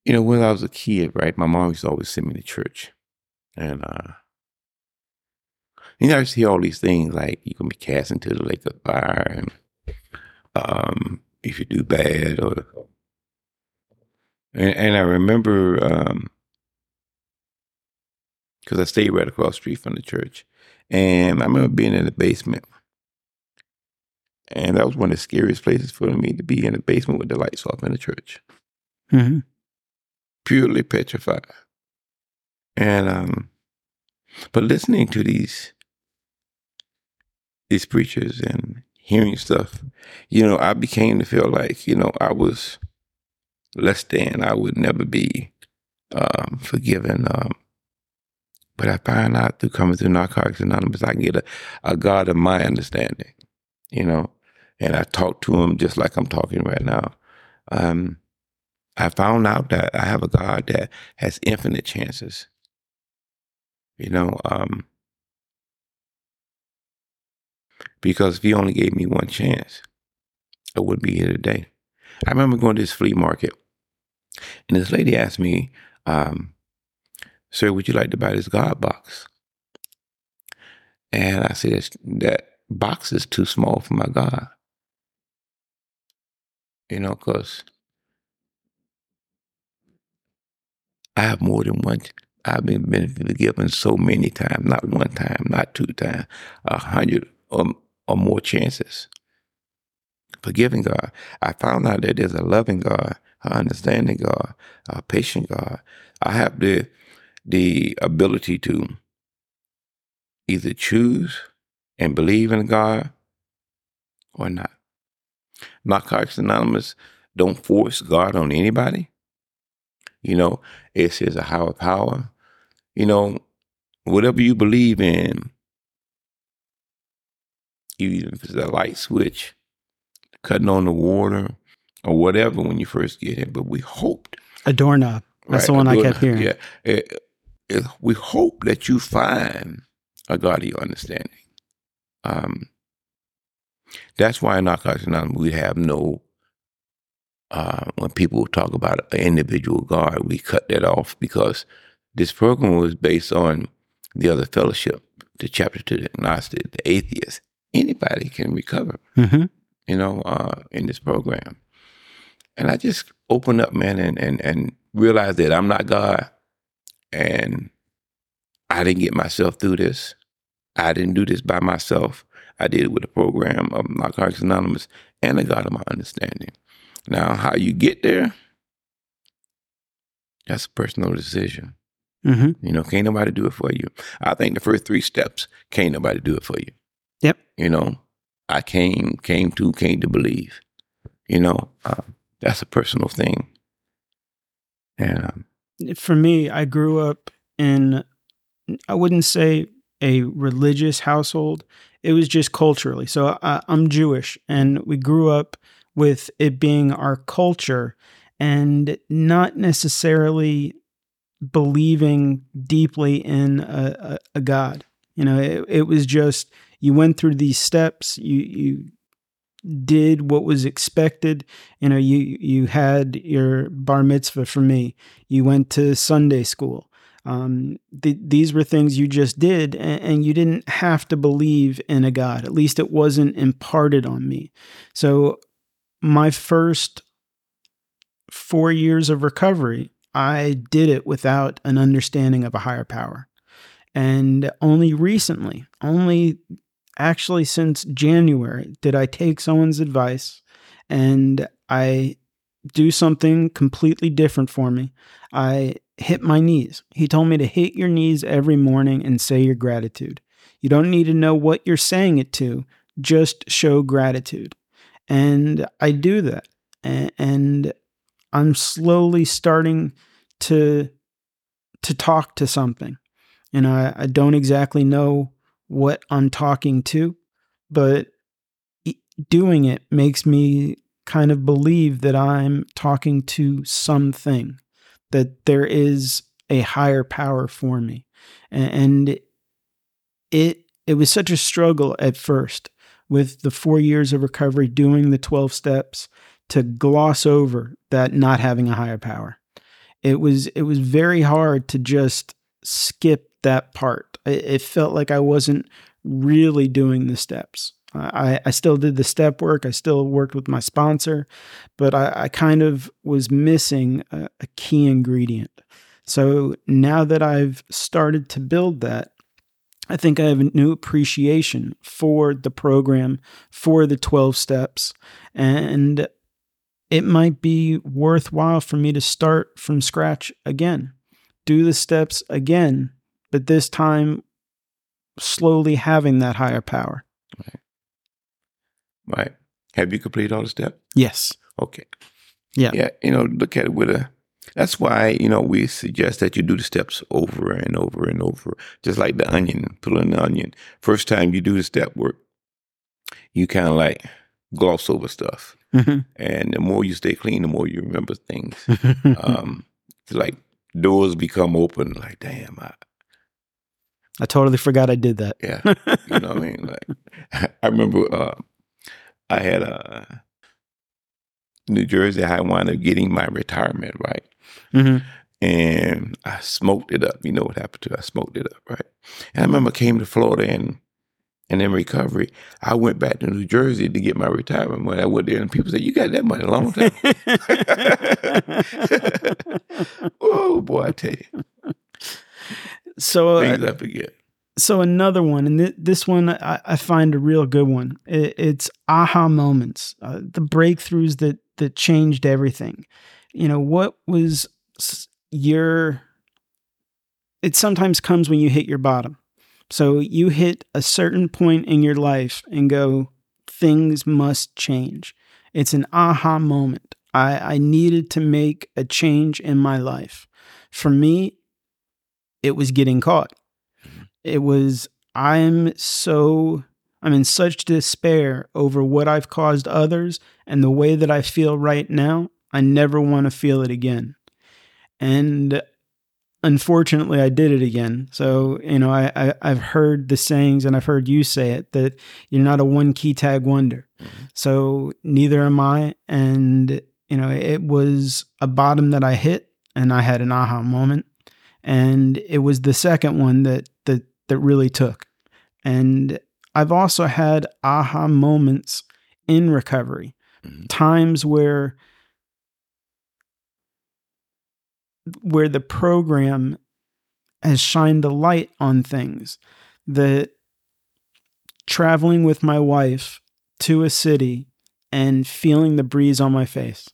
You know, when I was a kid, right, my mom used to always send me to church. And uh you know, I hear all these things like you can be cast into the lake of fire and um if you do bad or and, and I remember um because I stayed right across the street from the church. And I remember being in the basement. And that was one of the scariest places for me to be in the basement with the lights off in the church. Mm-hmm. Purely petrified. And um but listening to these these preachers and hearing stuff, you know, I became to feel like, you know, I was less than. I would never be um, forgiven. Um, but I find out through coming through Narcotics Anonymous, I can get a, a God of my understanding, you know, and I talk to him just like I'm talking right now. Um, I found out that I have a God that has infinite chances. You know, um, because if he only gave me one chance, I wouldn't be here today. I remember going to this flea market, and this lady asked me, um, "Sir, would you like to buy this God box?" And I said, "That box is too small for my God." You know, because I have more than one. I've been, been forgiven so many times, not one time, not two times, a hundred or, or more chances. Forgiving God. I found out that there's a loving God, an understanding God, a patient God. I have the the ability to either choose and believe in God or not. Narcotics Anonymous don't force God on anybody. You know, it says a higher power. You know, whatever you believe in, even if it's a light switch, cutting on the water, or whatever when you first get in. But we hoped. A doorknob. That's the one I kept hearing. Yeah. It- it- we hope that you find a God of your understanding. Um, that's why in Narcotics Anonymous we have no uh, when people talk about an individual guard, we cut that off because this program was based on the other fellowship, the chapter to the agnostic, the atheist. Anybody can recover, Mm-hmm. you know, uh, in this program. and I just opened up, man, and and and realized that I'm not God, and I didn't get myself through this. I didn't do this by myself. I did it with a program of Narcotics Anonymous and the God of my understanding. Now, how you get there, that's a personal decision. Mm-hmm. You know, can't nobody do it for you. I think the first three steps, can't nobody do it for you. Yep. You know, I came, came to, came to believe. You know, uh, that's a personal thing. And um, For me, I grew up in, I wouldn't say a religious household. It was just culturally. So I, I'm Jewish, and we grew up with it being our culture and not necessarily believing deeply in a, a, a God. You know, it, it was just you went through these steps. You you did what was expected. You know, you you had your bar mitzvah for me. You went to Sunday school. Um, th- these were things you just did, and, and you didn't have to believe in a God. At least it wasn't imparted on me. So, my first four years of recovery, I did it without an understanding of a higher power. And only recently, only actually since January, did I take someone's advice and I do something completely different for me. I hit my knees. He told me to hit your knees every morning and say your gratitude. You don't need to know what you're saying it to, just show gratitude. And I do that. And I'm slowly starting to to talk to something. And I, I don't exactly know what I'm talking to, but doing it makes me kind of believe that I'm talking to something, that there is a higher power for me. And it it was such a struggle at first with the 4 years of recovery doing the 12 steps to gloss over that not having a higher power. It was it was very hard to just skip that part. It, felt like I wasn't really doing the steps. I, I still did the step work. I still worked with my sponsor, but I, I kind of was missing a, a key ingredient. So now that I've started to build that, I think I have a new appreciation for the program, for the 12 steps, and it might be worthwhile for me to start from scratch again, do the steps again, but this time slowly having that higher power. Right. Right. Have you completed all the steps? Yes. Okay. Yeah. Yeah. You know, look at it with a. That's why you know we suggest that you do the steps over and over and over, just like the onion, peeling the onion. First time you do the step work, you kind of like gloss over stuff, Mhm. and the more you stay clean, the more you remember things. um, it's like doors become open. Like, damn, I, I totally forgot I did that. yeah, you know what I mean. Like, I remember uh, I had a New Jersey. I wound up getting my retirement right, hmm and I smoked it up. You know what happened to it? I smoked it up, right? And I remember I came to Florida and and in recovery, I went back to New Jersey to get my retirement money. I went there and people said, "You got that money a long time." oh boy, I tell you, so, uh, things I forget. so another one, and th- this one I, I find a real good one. It, it's aha moments, uh, the breakthroughs that that changed everything. You know, what was your? It sometimes comes when you hit your bottom. So you hit a certain point in your life and go, things must change. It's an aha moment. I, I needed to make a change in my life. For me, it was getting caught. Mm-hmm. It was, I'm so, I'm in such despair over what I've caused others and the way that I feel right now. I never want to feel it again. And unfortunately, I did it again. So, you know, I, I, I've heard the sayings and I've heard you say it that you're not a one key tag wonder. Mm-hmm. So neither am I. And, you know, it was a bottom that I hit and I had an aha moment. And it was the second one that that that really took. And I've also had aha moments in recovery. Mhm. Times where where the program has shined the light on things that traveling with my wife to a city and feeling the breeze on my face.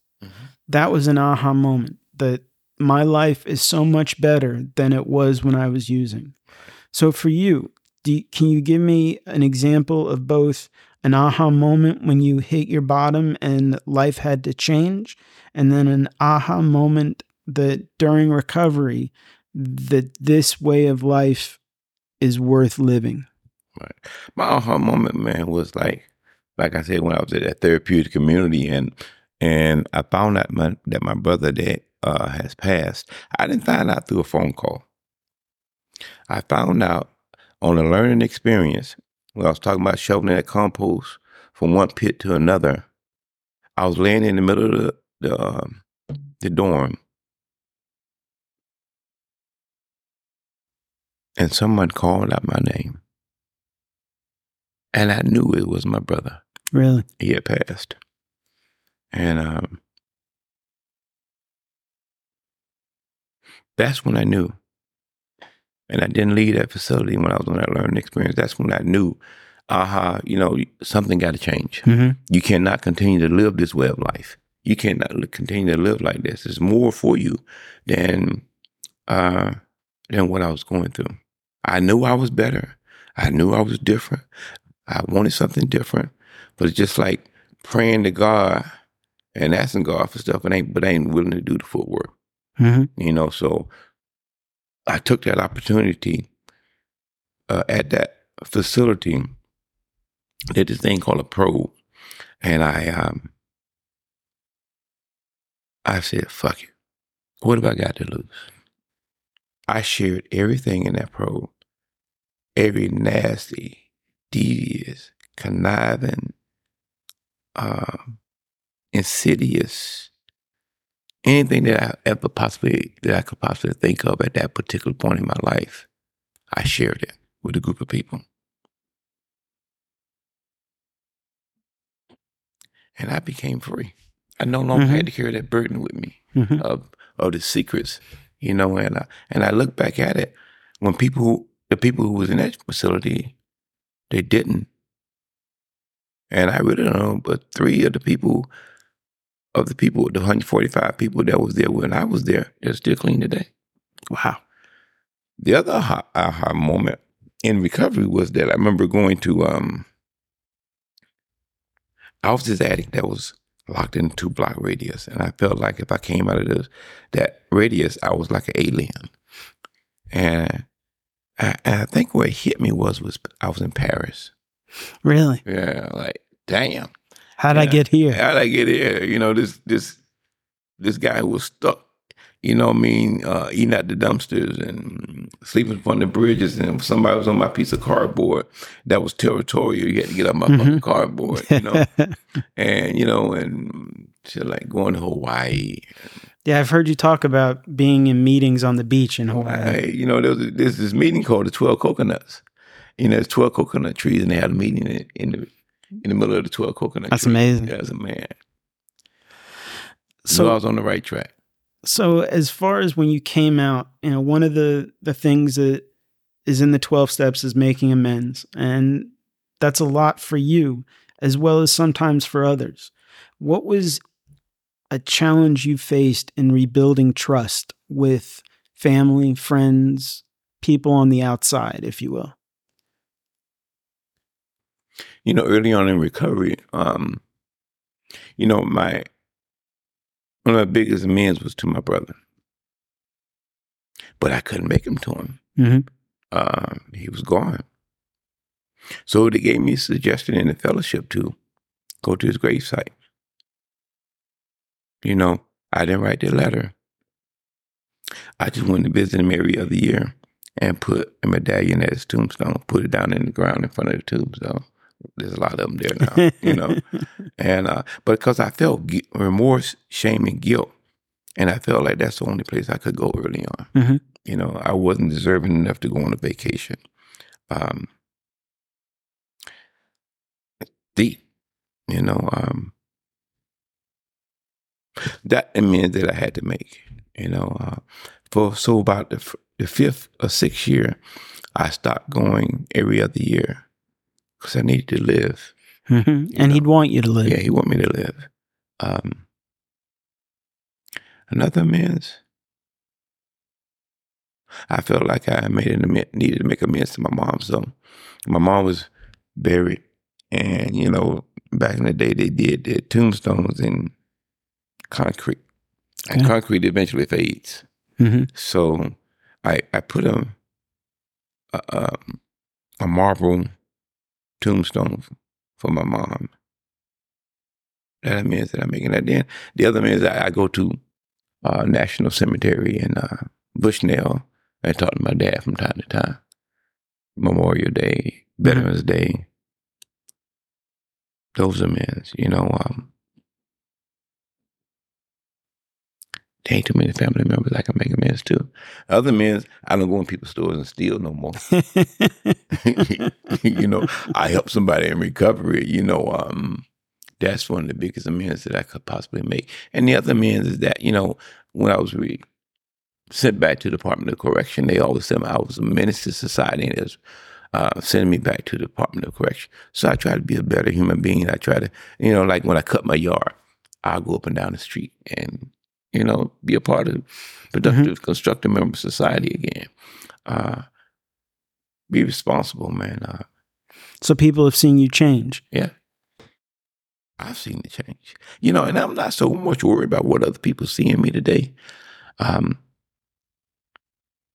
That was an aha moment that my life is so much better than it was when I was using. So for you, you, can you give me an example of both an aha moment when you hit your bottom and life had to change and then an aha moment that during recovery that this way of life is worth living? Right. My aha moment, man, was like, like I said, when I was at that therapeutic community, and and I found out my, that my brother that uh, has passed. I didn't find out through a phone call. I found out on a learning experience when I was talking about shoveling that compost from one pit to another. I was laying in the middle of the the, um, the dorm, and someone called out my name. And I knew it was my brother. Really? He had passed. And um, that's when I knew. And I didn't leave that facility when I was on that learning experience. That's when I knew, aha, you know, something got to change. Mm-hmm. You cannot continue to live this way of life. You cannot continue to live like this. There's more for you than uh, than what I was going through. I knew I was better. I knew I was different. I wanted something different. But it's just like praying to God and asking God for stuff, but ain't but ain't willing to do the footwork. Mm-hmm. You know, so I took that opportunity uh, at that facility. Did this thing called a probe, and I um I said, "Fuck it, what have I got to lose?" I shared everything in that probe, every nasty, devious, conniving, uh, insidious anything that I ever possibly that I could possibly think of at that particular point in my life, I shared it with a group of people. And I became free. I no longer Mhm. had to carry that burden with me Mhm. of of the secrets, you know. And I, and I look back at it when people, who, the people who was in that facility, they didn't. And I really don't know, but three of the people of the people, the 145 people that was there when I was there, they're still clean today. Wow. The other aha, aha moment in recovery was that I remember going to, um, I was this addict that was locked in two block radius. And I felt like if I came out of this, that radius, I was like an alien. And I, and I think where it hit me was, was I was in Paris. Really? Yeah, like, damn. How'd I get here? How'd I get here? You know, this this this guy who was stuck, you know what I mean, uh, eating at the dumpsters and sleeping on the bridges and somebody was on my piece of cardboard that was territorial. You had to get up my fucking cardboard, you know. and, you know, and shit like going to Hawaii. yeah, I've heard you talk about being in meetings on the beach in Hawaii. Hey, you know, there was there's this meeting called the Twelve Coconuts. You know, there's twelve coconut trees, and they had a meeting in, in the in the middle of the twelve coconut. That's trees. amazing. Yeah, as a man. So So I was on the right track. So as far as when you came out, you know, one of the the things that is in the 12 steps is making amends and that's a lot for you as well as sometimes for others. What was a challenge you faced in rebuilding trust with family, friends, people on the outside, if you will? You know, early on in recovery, um, you know, my one of my biggest amends was to my brother, but I couldn't make him to him. Mhm. Uh, he was gone. So they gave me a suggestion in the fellowship to go to his gravesite. You know, I didn't write the letter. I just went to visit him every other year and put a medallion at his tombstone, put it down in the ground in front of the tombstone. There's a lot of them there now, you know. And uh, but because I felt gui- remorse, shame, and guilt, and I felt like that's the only place I could go early on. Mhm. You know, I wasn't deserving enough to go on a vacation. Um, deep, you know. Um, that amends that I had to make, You know, uh, for so about the, f- the fifth or sixth year, I stopped going every other year because I needed to live. Mhm. And he'd want you to live. Yeah, he want me to live. Um, another amends. I felt like I made an amend, needed to make amends to my mom. So my mom was buried, and you know, back in the day, they did their tombstones in concrete, and concrete eventually fades. Mhm. So I I put a a, um, a marble tombstone for my mom. That means that I'm making that. Then the other means I, I go to uh, National Cemetery in uh, Bushnell and talk to my dad from time to time. Memorial Day, Veterans Day. Those are men's, you know. Um, ain't too many family members I can make amends to. Other men's, I don't go in people's stores and steal no more. you know, I help somebody in recovery. You know, um, that's one of the biggest amends that I could possibly make. And the other amends is that, you know, when I was re- sent back to the Department of Correction, they always said I was a menace to society and it was uh, sending me back to the Department of Correction. So I try to be a better human being. I try to, you know, like when I cut my yard, I'll go up and down the street and, you know, be a part of productive, constructive member of society again. Uh, be responsible, man. Uh, so people have seen you change. yeah. I've seen the change. You know, and I'm not so much worried about what other people see in me today. Um,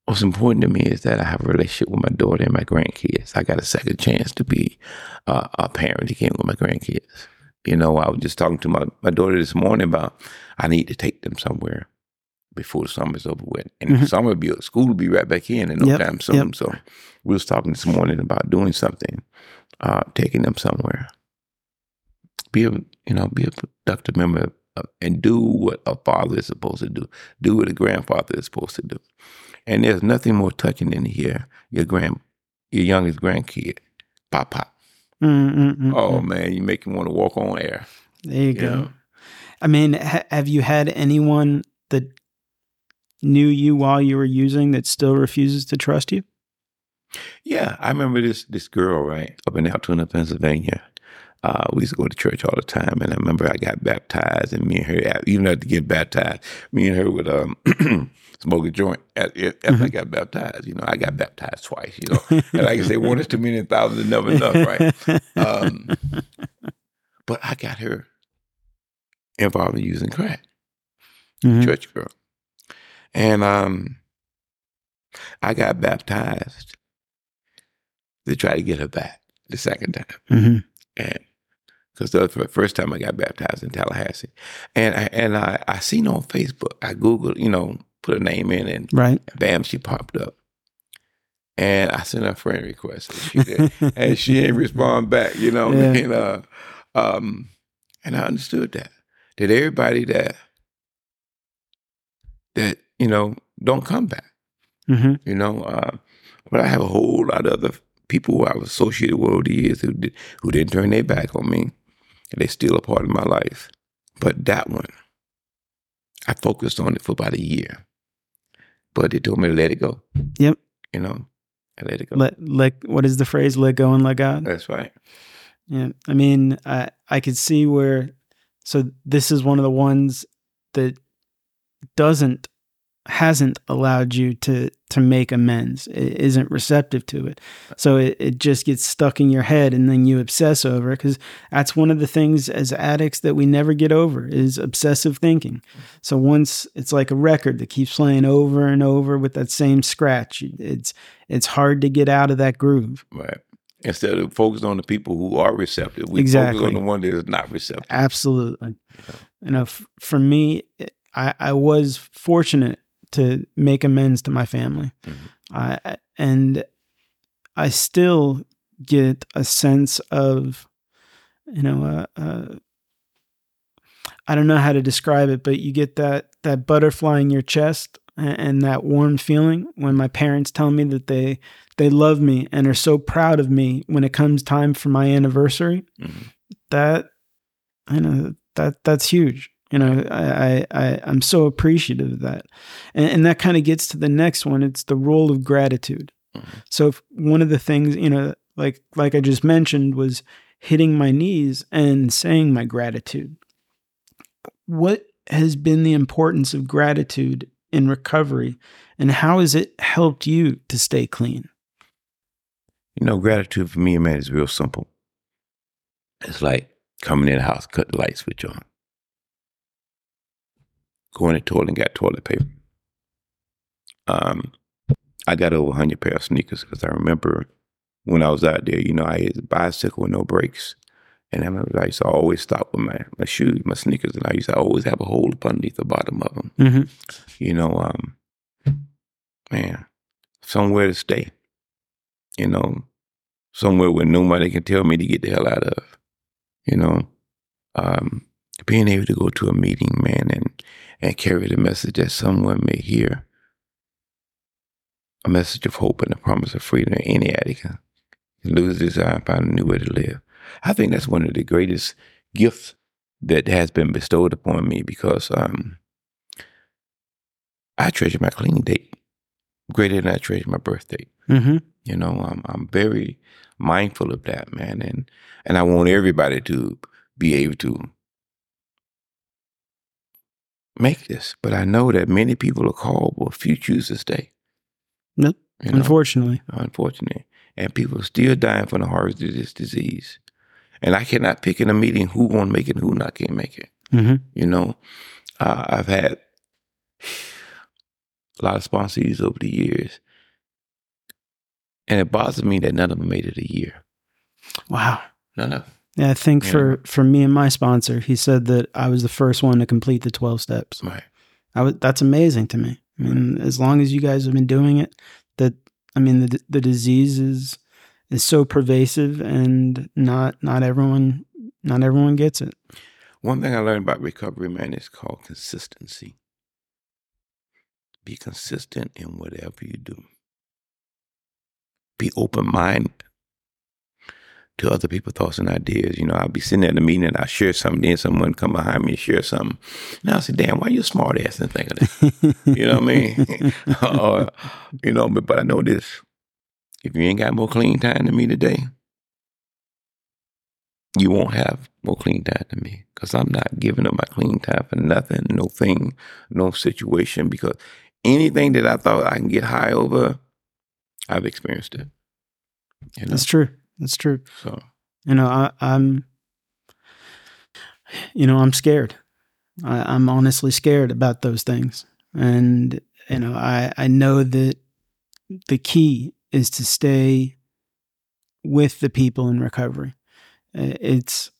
what's important to me is that I have a relationship with my daughter and my grandkids. I got a second chance to be uh, a parent again with my grandkids. You know, I was just talking to my, my daughter this morning about I need to take them somewhere before the summer's over with. And Mhm. summer will be school will be right back in in no Yep, time soon. yep. So we was talking this morning about doing something, uh, taking them somewhere. Be a you know, be a productive member of, and do what a father is supposed to do. Do what a grandfather is supposed to do. And there's nothing more touching than to hear your grand your youngest grandkid pop pop. Mm, mm, mm, Oh man, you make me want to walk on air. there you You go. know? I mean, ha- have you had anyone that knew you while you were using that still refuses to trust you? Yeah, I remember this this girl right up in Altoona, Pennsylvania. Uh, we used to go to church all the time, and I remember I got baptized, and me and her, even after get baptized, me and her would um, smoke a joint at, at- after I got baptized. You know, I got baptized twice. You know, and like I can say, one is too many, and thousands is never enough, right? Um, but I got her involved in using crack Mhm. church girl. And um I got baptized to try to get her back the second time. Mhm. And because the first time I got baptized in Tallahassee. And I and I, I seen on Facebook, I Googled, you know, put a name in and Right. bam, she popped up. And I sent her a friend request. And she, did, and she didn't respond back, you know. Yeah. And uh um and I understood that. That everybody that that, you know, don't come back. Mhm. You know, uh, but I have a whole lot of other people who I was associated with over the years who did, who didn't turn their back on me, and they still a part of my life. But that one, I focused on it for about a year, but they told me to let it go. Yep. You know, I let it go. Let let what is the phrase? Let go and let God. That's right. Yeah, I mean, I I could see where. So this is one of the ones that doesn't hasn't allowed you to to make amends. It isn't receptive to it, so it, it just gets stuck in your head, and then you obsess over it because that's one of the things as addicts that we never get over is obsessive thinking. So once it's like a record that keeps playing over and over with that same scratch, it's it's hard to get out of that groove. Right. Instead of focusing on the people who are receptive, we Exactly. focus on the one that is not receptive. Absolutely. You know, f- for me, I, I was fortunate to make amends to my family. Mhm. I, and I still get a sense of, you know, uh, uh, I don't know how to describe it, but you get that that butterfly in your chest and, and that warm feeling when my parents tell me that they they love me and are so proud of me when it comes time for my anniversary. Mhm. That I know that that's huge. You know, I, I, I'm so appreciative of that. And, and that kind of gets to the next one. It's the role of gratitude. Mm-hmm. So one of the things, you know, like, like I just mentioned was hitting my knees and saying my gratitude. What has been the importance of gratitude in recovery and how has it helped you to stay clean? You know, gratitude for me, man, is real simple. It's like coming in the house, cut the light switch on go in the toilet and got toilet paper. Um, I got over 100 pair of sneakers because I remember when I was out there, you know, I had a bicycle with no brakes. And I remember I used to always stop with my, my shoes, my sneakers, and I used to always have a hole underneath the bottom of them. Mm-hmm. You know, um, man, somewhere to stay. You know, somewhere where nobody can tell me to get the hell out of. You know, um, being able to go to a meeting, man, and and carry the message that someone may hear, a message of hope and a promise of freedom. In any addict can lose desire and find a new way to live. I think that's one of the greatest gifts that has been bestowed upon me because um, I treasure my clean date greater than I treasure my birthday. Mm-hmm. You know, I'm, I'm very mindful of that, man, and and I want everybody to be able to make this, but I know that many people are called, but few choose to stay. No, You know? Unfortunately. Unfortunately. And people are still dying from the horrors of this disease. And I cannot pick in a meeting who won't make it and who not can't make it. Mm-hmm. You know, uh, I've had a lot of sponsees over the years. And it bothers me that none of them made it a year. Wow. None of them. Yeah, I think for for me and my sponsor, he said that I was the first one to complete the twelve steps. Right. I was. That's amazing to me. I mean, right. as long as you guys have been doing it, that I mean, the the disease is is so pervasive, and not not everyone not everyone gets it. One thing I learned about recovery, man, is called consistency. Be consistent in whatever you do. Be open minded to other people's thoughts and ideas. You know, I'll be sitting at a meeting and I'll share something, then someone come behind me and share something. And I'll say, damn, why you smart ass and think of that? you know what I mean? or, you know, but, but I know this. If you ain't got more clean time than me today, you won't have more clean time than me because I'm not giving up my clean time for nothing, no thing, no situation. Because anything that I thought I can get high over, I've experienced it. You know? That's true. That's true. So, you know, I, am you know, I'm scared. I, I'm honestly scared about those things. And, you know, I, I know that the key is to stay with the people in recovery. It's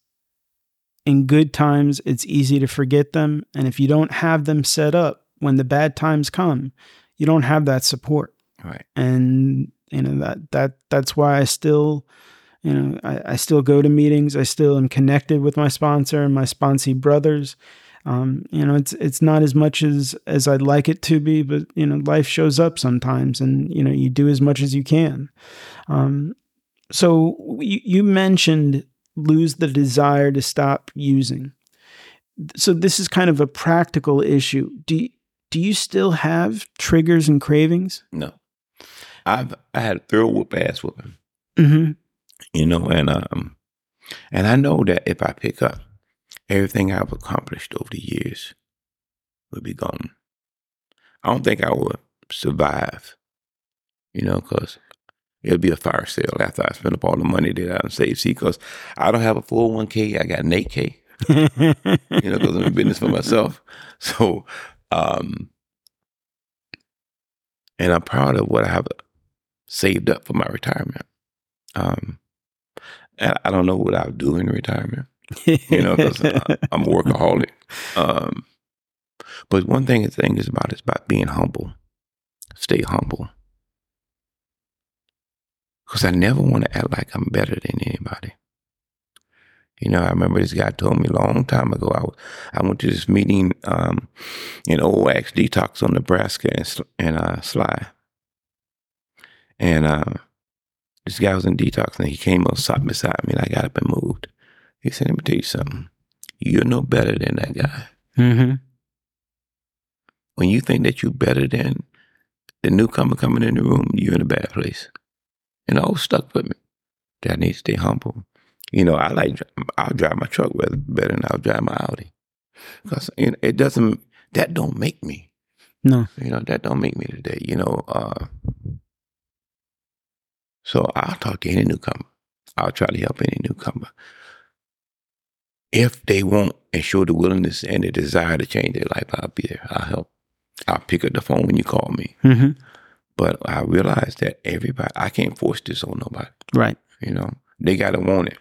in good times, it's easy to forget them. And if you don't have them set up when the bad times come, you don't have that support. Right. And you know that that that's why I still you know, I, I still go to meetings. I still am connected with my sponsor and my sponsee brothers. Um, you know, it's it's not as much as as I'd like it to be, but you know, life shows up sometimes, and you know, you do as much as you can. Um, so you, you mentioned lose the desire to stop using. So this is kind of a practical issue. Do do you still have triggers and cravings? No, I've I had throw whoop ass whooping. Mm-hmm you know, and um, and I know that if I pick up everything I've accomplished over the years, will be gone. I don't think I would survive, you know, because it'll be a fire sale after I spend up all the money that I saved. See, because I don't have a 401k, I got an 8K, you know, because I'm in business for myself. So, um, and I'm proud of what I have saved up for my retirement. Um, I don't know what I'll do in retirement, you know, because uh, I'm a workaholic. Um, but one thing the thing is about is about being humble. Stay humble. Because I never want to act like I'm better than anybody. You know, I remember this guy told me a long time ago. I, was, I went to this meeting um, in OAX Detox on Nebraska and, and uh, Sligh. And uh, this guy was in detox and he came up, sat beside me, and I got up and moved. He said, Let me tell you something. You're no better than that guy. Mm-hmm. When you think that you're better than the newcomer coming in the room, you're in a bad place. And I always stuck with me. That I need to stay humble. You know, I like I'll drive my truck better, better than I'll drive my Audi because it doesn't that don't make me. No, you know that don't make me today. You know, uh, so I'll talk to any newcomer. I'll try to help any newcomer if they want and show the willingness and the desire to change their life. I'll be there. I'll help. I'll pick up the phone when you call me. mm-hmm. But I realize that everybody, I can't force this on nobody. right. You know, they got to want it.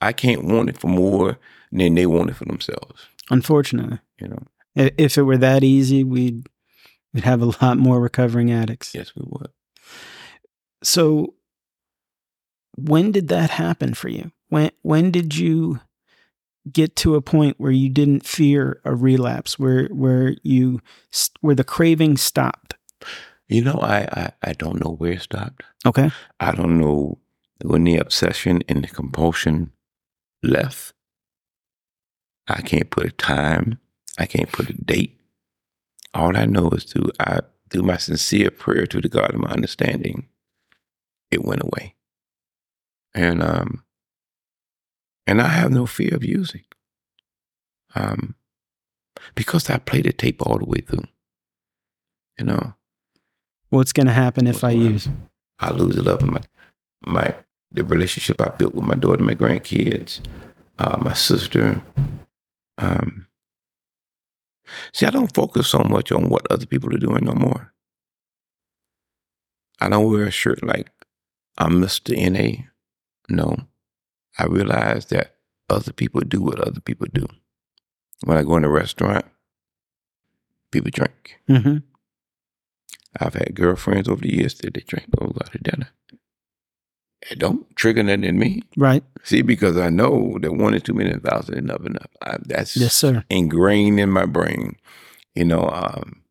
I can't want it for more than they want it for themselves. Unfortunately, You know, if it were that easy, we'd we'd have a lot more recovering addicts. yes, we would. So, when did that happen for you? When when did you get to a point where you didn't fear a relapse, where where you where the craving stopped? You know, I, I, I don't know where it stopped. Okay. I don't know when the obsession and the compulsion left. I can't put a time. I can't put a date. All I know is through I through my sincere prayer to the God of my understanding, it went away. And um and I have no fear of using. Um because I play the tape all the way through. You know, What's going to happen if I use? I lose the love of my my the relationship I built with my daughter, my grandkids, uh, my sister. Um, see, I don't focus so much on what other people are doing no more. I don't wear a shirt like I'm Mr. NA. No, I realize that other people do what other people do. When I go in a restaurant, people drink. Mm-hmm. I've had girlfriends over the years that they drink a lot of dinner. It don't trigger nothing in me. Right. See, because I know that one or two minute thousand is enough enough. I, that's Yes, sir. ingrained in my brain. You know, um,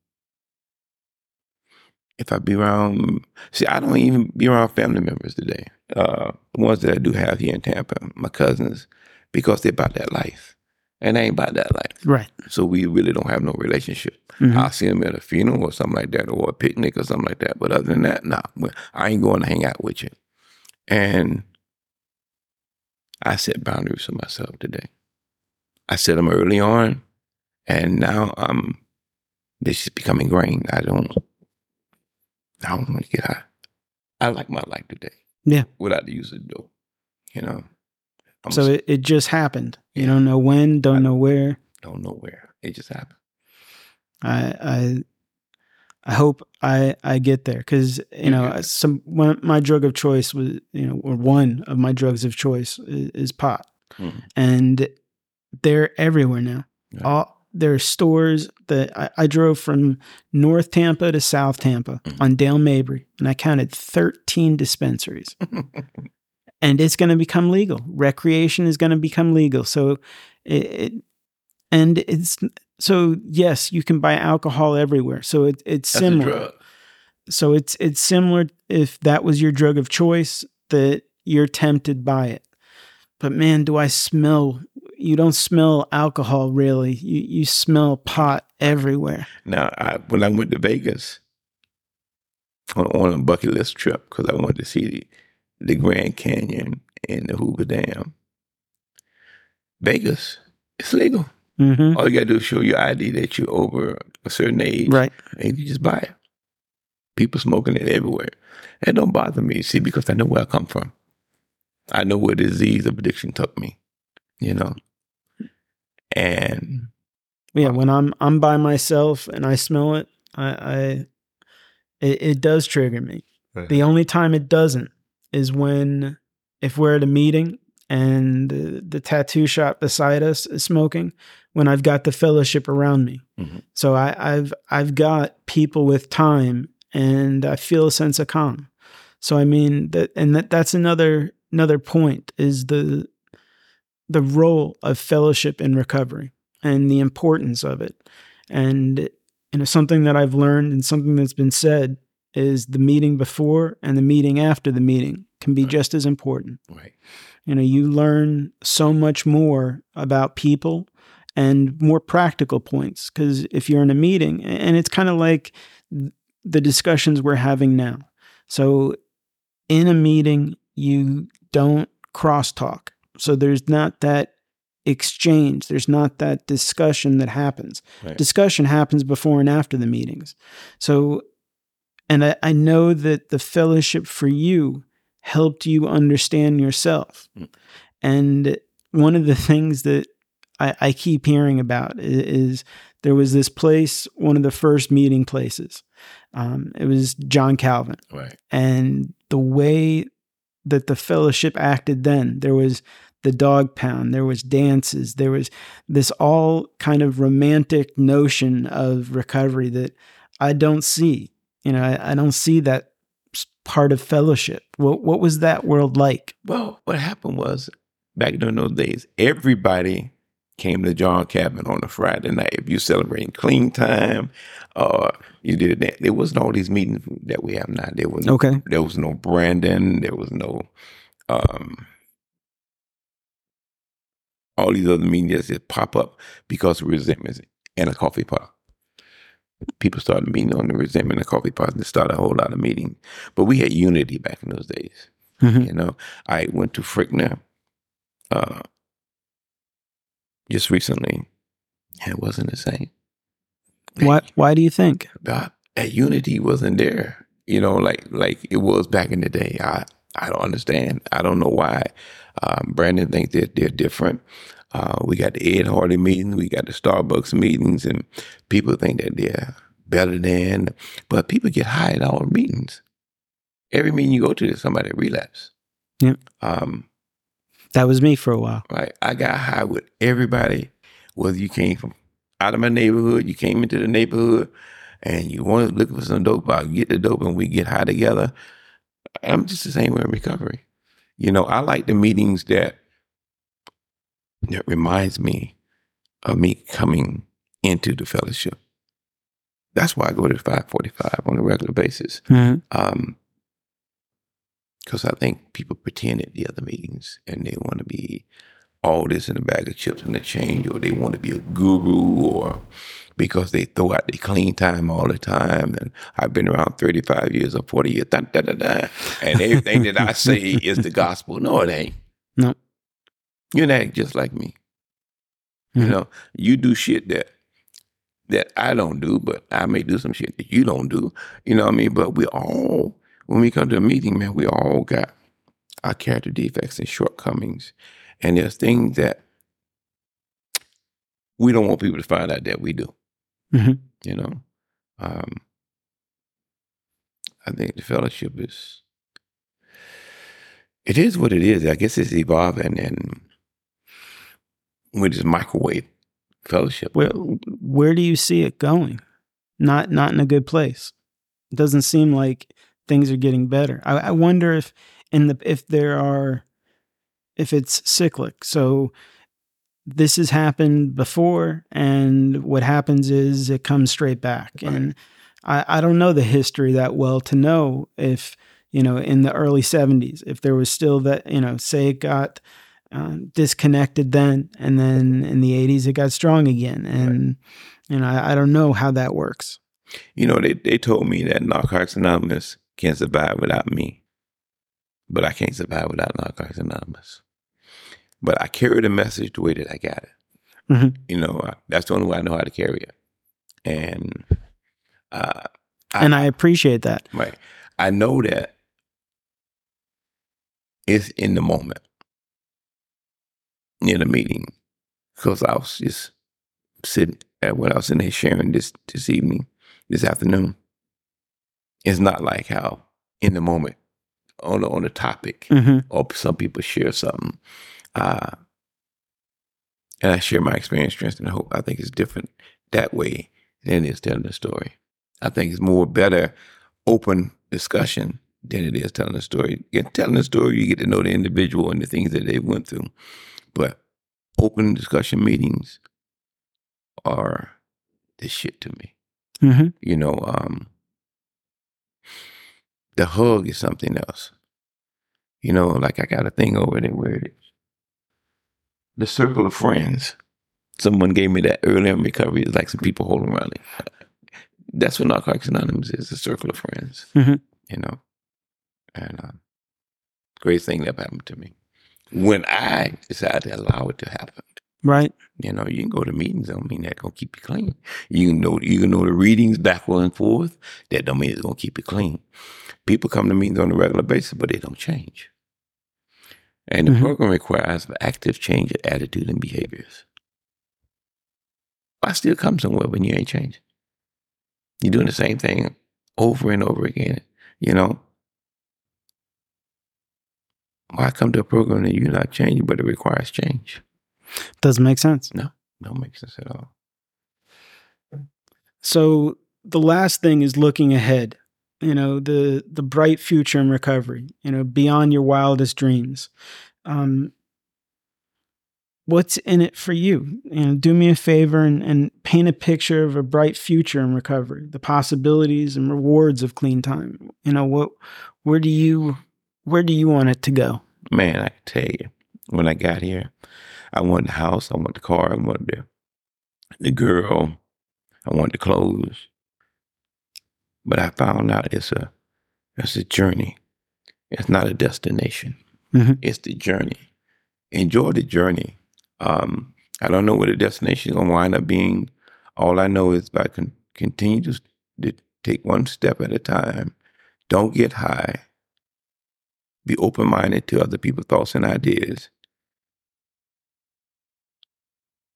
if I be around, see, I don't even be around family members today. Uh, the ones that I do have here in Tampa, my cousins, because they're about that life, and I ain't about that life. Right. So we really don't have no relationship. Mhm. I'll see them at a funeral or something like that, or a picnic or something like that. But other than that, nah, I ain't going to hang out with you. And I set boundaries for myself today. I set them early on, and now I'm. This is becoming ingrained. I don't. I don't want to get high. I like my life today. Yeah. Without the use of dope, you know. I'm So it, it just happened. You don't know when, don't know where. don't know where it just happened. I I I hope I I get there because you know some one my drug of choice was you know or one of my drugs of choice is, is pot, Mhm. and they're everywhere now. Yeah. All there are stores that I, I drove from North Tampa to South Tampa Mhm. on Dale Mabry, and I counted thirteen dispensaries. and it's going to become legal. Recreation is going to become legal. So it, it and it's so yes, you can buy alcohol everywhere. So it, it's That's similar. So it's it's similar if that was your drug of choice that you're tempted by it. But man, do I smell you don't smell alcohol really. You you smell pot everywhere. Now, I, when I went to Vegas on, on a bucket list trip because I wanted to see the, the Grand Canyon and the Hoover Dam, Vegas, it's legal. Mm-hmm. All you got to do is show your ID that you're over a certain age, Right. and you just buy it. People smoking it everywhere. That don't bother me, see, because I know where I come from. I know where disease of addiction took me, you know. And Yeah, when I'm I'm by myself and I smell it, I, I it, it does trigger me. The only time it doesn't is when if we're at a meeting and the, the tattoo shop beside us is smoking, when I've got the fellowship around me. Mhm. So I, I've I've got people with time and I feel a sense of calm. So I mean that and that that's another another point is the the role of fellowship in recovery and the importance of it. And you know something that I've learned and something that's been said is the meeting before and the meeting after the meeting can be Right. just as important. right, You know, you learn so much more about people and more practical points. Because if you're in a meeting, and it's kind of like the discussions we're having now. So in a meeting, you don't crosstalk. So there's not that exchange. There's not that discussion that happens. Right. Discussion happens before and after the meetings. So, and I, I, know that the fellowship for you helped you understand yourself. Mm. And one of the things that I, I keep hearing about is, is, there was this place, one of the first meeting places. Um, it was John Calvin. Right. And the way that the fellowship acted then, there was the dog pound, there was dances, there was this all kind of romantic notion of recovery that I don't see. You know, I, I don't see that part of fellowship. What what was that world like? Well, what happened was back during those days, everybody came to John Calvin on a Friday night. If you celebrating clean time, uh, you did that. There wasn't all these meetings that we have now. There was no, okay. There was no Brandon. There was no um, all these other meetings just pop up because of resentment and a coffee pot. People started meeting on the resentment and coffee pot and started a whole lot of meetings. But we had unity back in those days. Mm-hmm. You know, I went to Frickner uh, just recently. And it wasn't the same. Why? Why do you think that, that unity wasn't there? You know, like like it was back in the day. I I don't understand. I don't know why. Um, Brandon thinks that they're different. Uh, we got the Ed Hardy meetings, we got the Starbucks meetings, and people think that they're better than. But people get high at our meetings. Every meeting you go to, there's somebody relapse. Yep. Um, that was me for a while. Right. I got high with everybody, whether you came from out of my neighborhood, you came into the neighborhood, and you wanted to look for some dope, I'll get the dope and we get high together. I'm just the same way in recovery. You know, I like the meetings that that reminds me of me coming into the fellowship. That's why I go to 545 on a regular basis. Mm-hmm. Um, because I think people pretend at the other meetings and they want to be all this in a bag of chips and a change, or they want to be a guru, or because they throw out the clean time all the time. And I've been around 35 years or 40 years, da, da, da, da, and everything that I say is the gospel. No, it ain't. No. You're not just like me. Mm-hmm. You know, you do shit that that I don't do, but I may do some shit that you don't do. You know what I mean? But we all when we come to a meeting, man, we all got our character defects and shortcomings. And there's things that we don't want people to find out that we do. Mm-hmm. You know? Um, I think the fellowship is it is what it is. I guess it's evolving and with this microwave fellowship. Where where do you see it going? Not not in a good place. It doesn't seem like things are getting better. I, I wonder if in the if there are if it's cyclic. So this has happened before, and what happens is it comes straight back. Right. And I, I don't know the history that well to know if you know in the early '70s if there was still that you know say it got uh, disconnected then, and then in the '80s it got strong again, and right. you know I, I don't know how that works. You know, they, they told me that Narcotics Anonymous can't survive without me. But I can't survive without Narcotics Anonymous. But I carry the message the way that I got it. Mm-hmm. You know, I, that's the only way I know how to carry it. And uh, I, and I appreciate that. Right. I know that it's in the moment in the meeting because I was just sitting at what I was in there sharing this this evening, this afternoon it's not like how in the moment on the, on the topic mm-hmm. or some people share something. Uh, and I share my experience, strength, and hope. I think it's different that way than it is telling the story. I think it's more better open discussion than it is telling a story. In telling a story, you get to know the individual and the things that they went through. But open discussion meetings are the shit to me. Mm-hmm. You know, um, the hug is something else. You know, like I got a thing over there where it is. The circle of friends someone gave me that early in recovery. It's like some people holding around it. That's what Narcotics Anonymous is, a circle of friends, Mhm. you know. And uh, great thing that happened to me. When I decided to allow it to happen, Right. you know, you can go to meetings, don't mean that gonna keep you clean. You can know you can know the readings backward and forth, that don't mean it's gonna keep you clean. People come to meetings on a regular basis, but they don't change. And the Mhm. program requires an active change of attitude and behaviors. Why still come somewhere when you ain't changing? You're doing the same thing over and over again, you know? Why come to a program that you're not changing, but it requires change? Doesn't make sense. No, don't make sense at all. So the last thing is looking ahead. You know, the the bright future in recovery. You know, beyond your wildest dreams. Um, what's in it for you? You know, do me a favor and, and paint a picture of a bright future in recovery. The possibilities and rewards of clean time. You know, what where do you where do you want it to go? Man, I can tell you, when I got here, I wanted the house, I wanted the car, I wanted the, the girl, I wanted the clothes. But I found out it's a it's a journey. It's not a destination. Mhm. It's the journey. Enjoy the journey. Um, I don't know where the destination is going to wind up being. All I know is if I can continue to, to take one step at a time, don't get high, be open minded to other people's thoughts and ideas,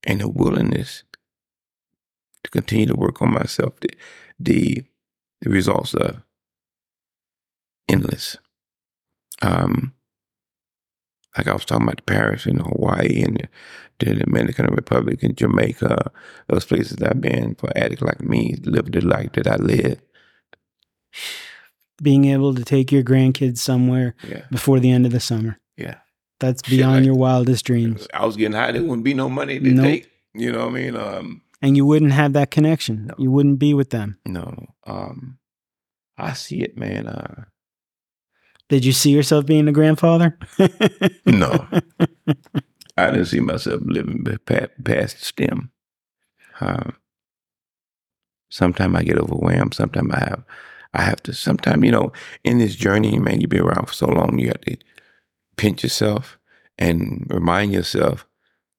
and a willingness to continue to work on myself. The, the, the results are endless. Um, like I was talking about Paris and Hawaii and the, Dominican Republic and Jamaica, those places I've been for addicts like me, live the life that I live. Being able to take your grandkids somewhere Yeah, before the end of the summer. yeah. That's beyond like- your wildest dreams. I was getting high. There wouldn't be no money to Nope. take. You know what I mean? Um, And you wouldn't have that connection. No. You wouldn't be with them. no. Um, I see it, man. Uh, Did you see yourself being a grandfather? No. I didn't see myself living past stem. Um, sometimes I get overwhelmed. Sometimes I have, I have to. Sometimes you know, in this journey, man, you've been around for so long. You have to pinch yourself and remind yourself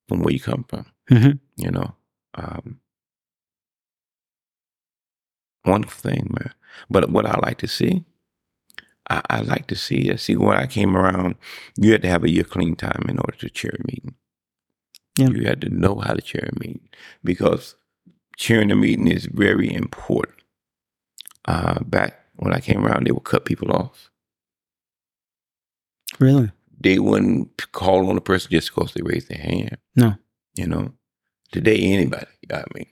from where you come from. Mhm. You know, um, wonderful thing, man. But what I like to see, I, I like to see. I see when I came around, you had to have a year clean time in order to chair a meeting. Yeah. You had to know how to chair a meeting because chairing a meeting is very important. Uh, back when I came around, they would cut people off. Really? They wouldn't call on a person just because they raised their hand. No. You know, today anybody. I mean,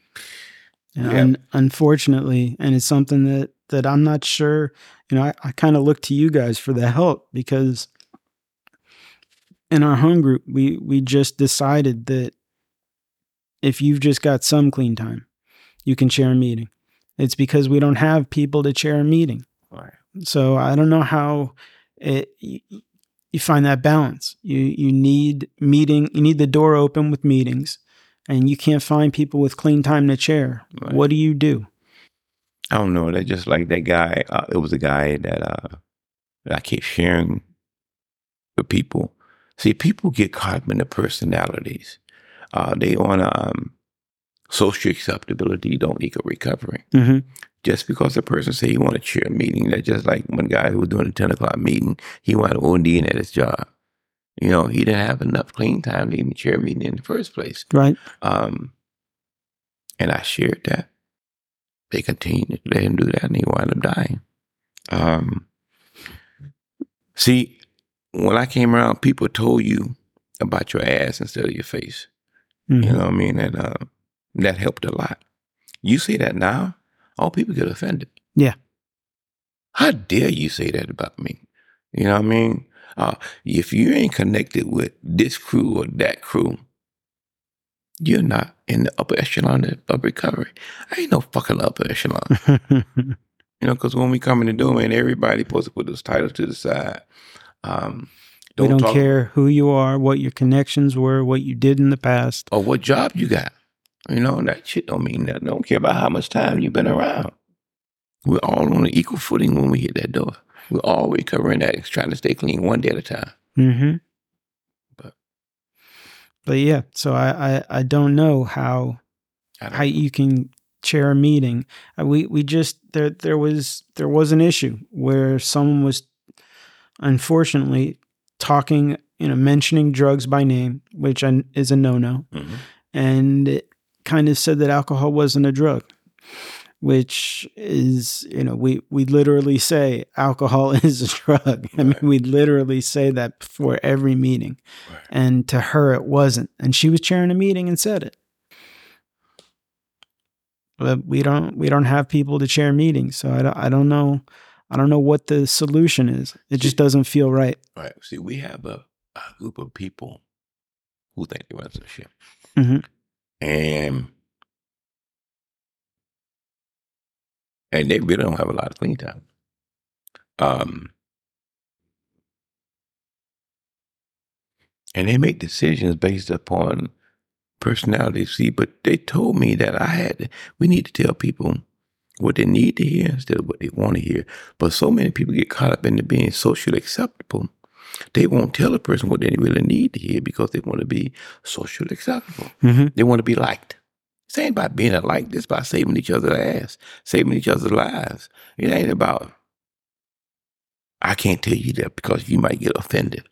Yeah. And unfortunately, and it's something that that I'm not sure. You know, I, I kind of look to you guys for the help because in our home group, we we just decided that if you've just got some clean time, you can chair a meeting. It's because we don't have people to chair a meeting. right. So I don't know how it, you, you find that balance. You you need meeting. You need the door open with meetings, and you can't find people with clean time to chair. Right. What do you do? I don't know. That just like that guy. Uh, it was a guy that uh, that I keep sharing with people. See, people get caught up in the personalities. Uh, they want um, social acceptability. Don't equal recovery. Mm-hmm. Just because a person say he want to chair a meeting, that just like one guy who was doing a ten o'clock meeting, he wanted OD in at his job. You know, he didn't have enough clean time to even chair a meeting in the first place. Right. Um, and I shared that. They continued to let him do that, and he wound up dying. Um, see, when I came around, people told you about your ass instead of your face. Mhm. You know what I mean? And uh, that helped a lot. You say that now, all people get offended. Yeah. How dare you say that about me? You know what I mean? Uh, if you ain't connected with this crew or that crew, you're not in the upper echelon of- recovery. I ain't no fucking upper echelon. You know, because when we come in the door, man, everybody supposed to put those titles to the side. Um, we don't talk- care who you are, what your connections were, what you did in the past. or what job you got. You know, that shit don't mean nothing. Don't care about how much time you've been around. We're all on an equal footing when we hit that door. We're all recovering addicts trying to stay clean one day at a time. Mm-hmm. But- but yeah, so I, I I don't know how don't how you can chair a meeting. Uh, we we just there there was there was an issue where someone was unfortunately talking you know mentioning drugs by name, which is a no no, Mhm. and it kind of said that alcohol wasn't a drug. Which is, you know, we, we literally say alcohol is a drug. I mean, we literally say that before every meeting Right. and to her it wasn't and she was chairing a meeting and said it but we don't we don't have people to chair meetings so i don't, I don't know i don't know what the solution is it just doesn't feel right Right. See, we have a, a group of people who think they run some shit. Mhm. And and they really don't have a lot of clean time. Um and they make decisions based upon personality. See, but they told me that I had to, we need to tell people what they need to hear instead of what they want to hear. But so many people get caught up into being socially acceptable. They won't tell a person what they really need to hear because they want to be socially acceptable. mm-hmm. They want to be liked. This ain't about being liked. It's about saving each other's ass, saving each other's lives. It ain't about, I can't tell you that because you might get offended.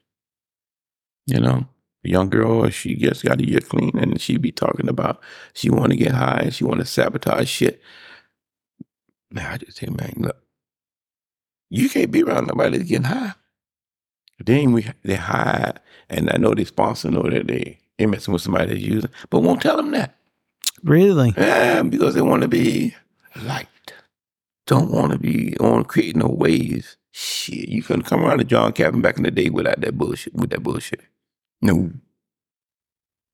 You know, a young girl, she just got a year clean and she be talking about she want to get high and she want to sabotage shit. Man, I just say, man, look, you can't be around nobody that's getting high. Then we they high, and I know they sponsor know that they they messing with somebody that's using, but won't tell them that. Really Yeah, because they want to be liked. Don't want to be on creating no waves. Shit, you couldn't come around to John Calvin back in the day without that bullshit. With that bullshit, no.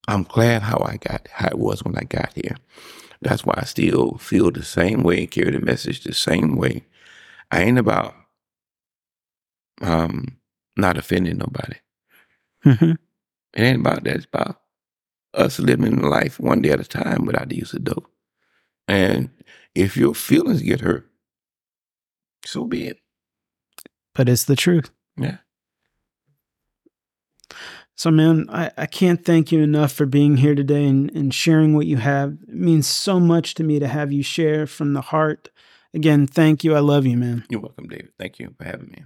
I'm glad how I got how it was when I got here. That's why I still feel the same way and carry the message the same way. I ain't about um not offending nobody. mm-hmm. It ain't about that. It's about us living life one day at a time without the use of dope. And if your feelings get hurt, so be it. but it's the truth Yeah. so man I, I can't thank you enough for being here today and, and sharing what you have it means so much to me to have you share from the heart again thank you i love you man You're welcome, David. Thank you for having me.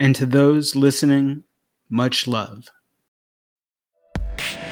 And to those listening, much love. Yeah.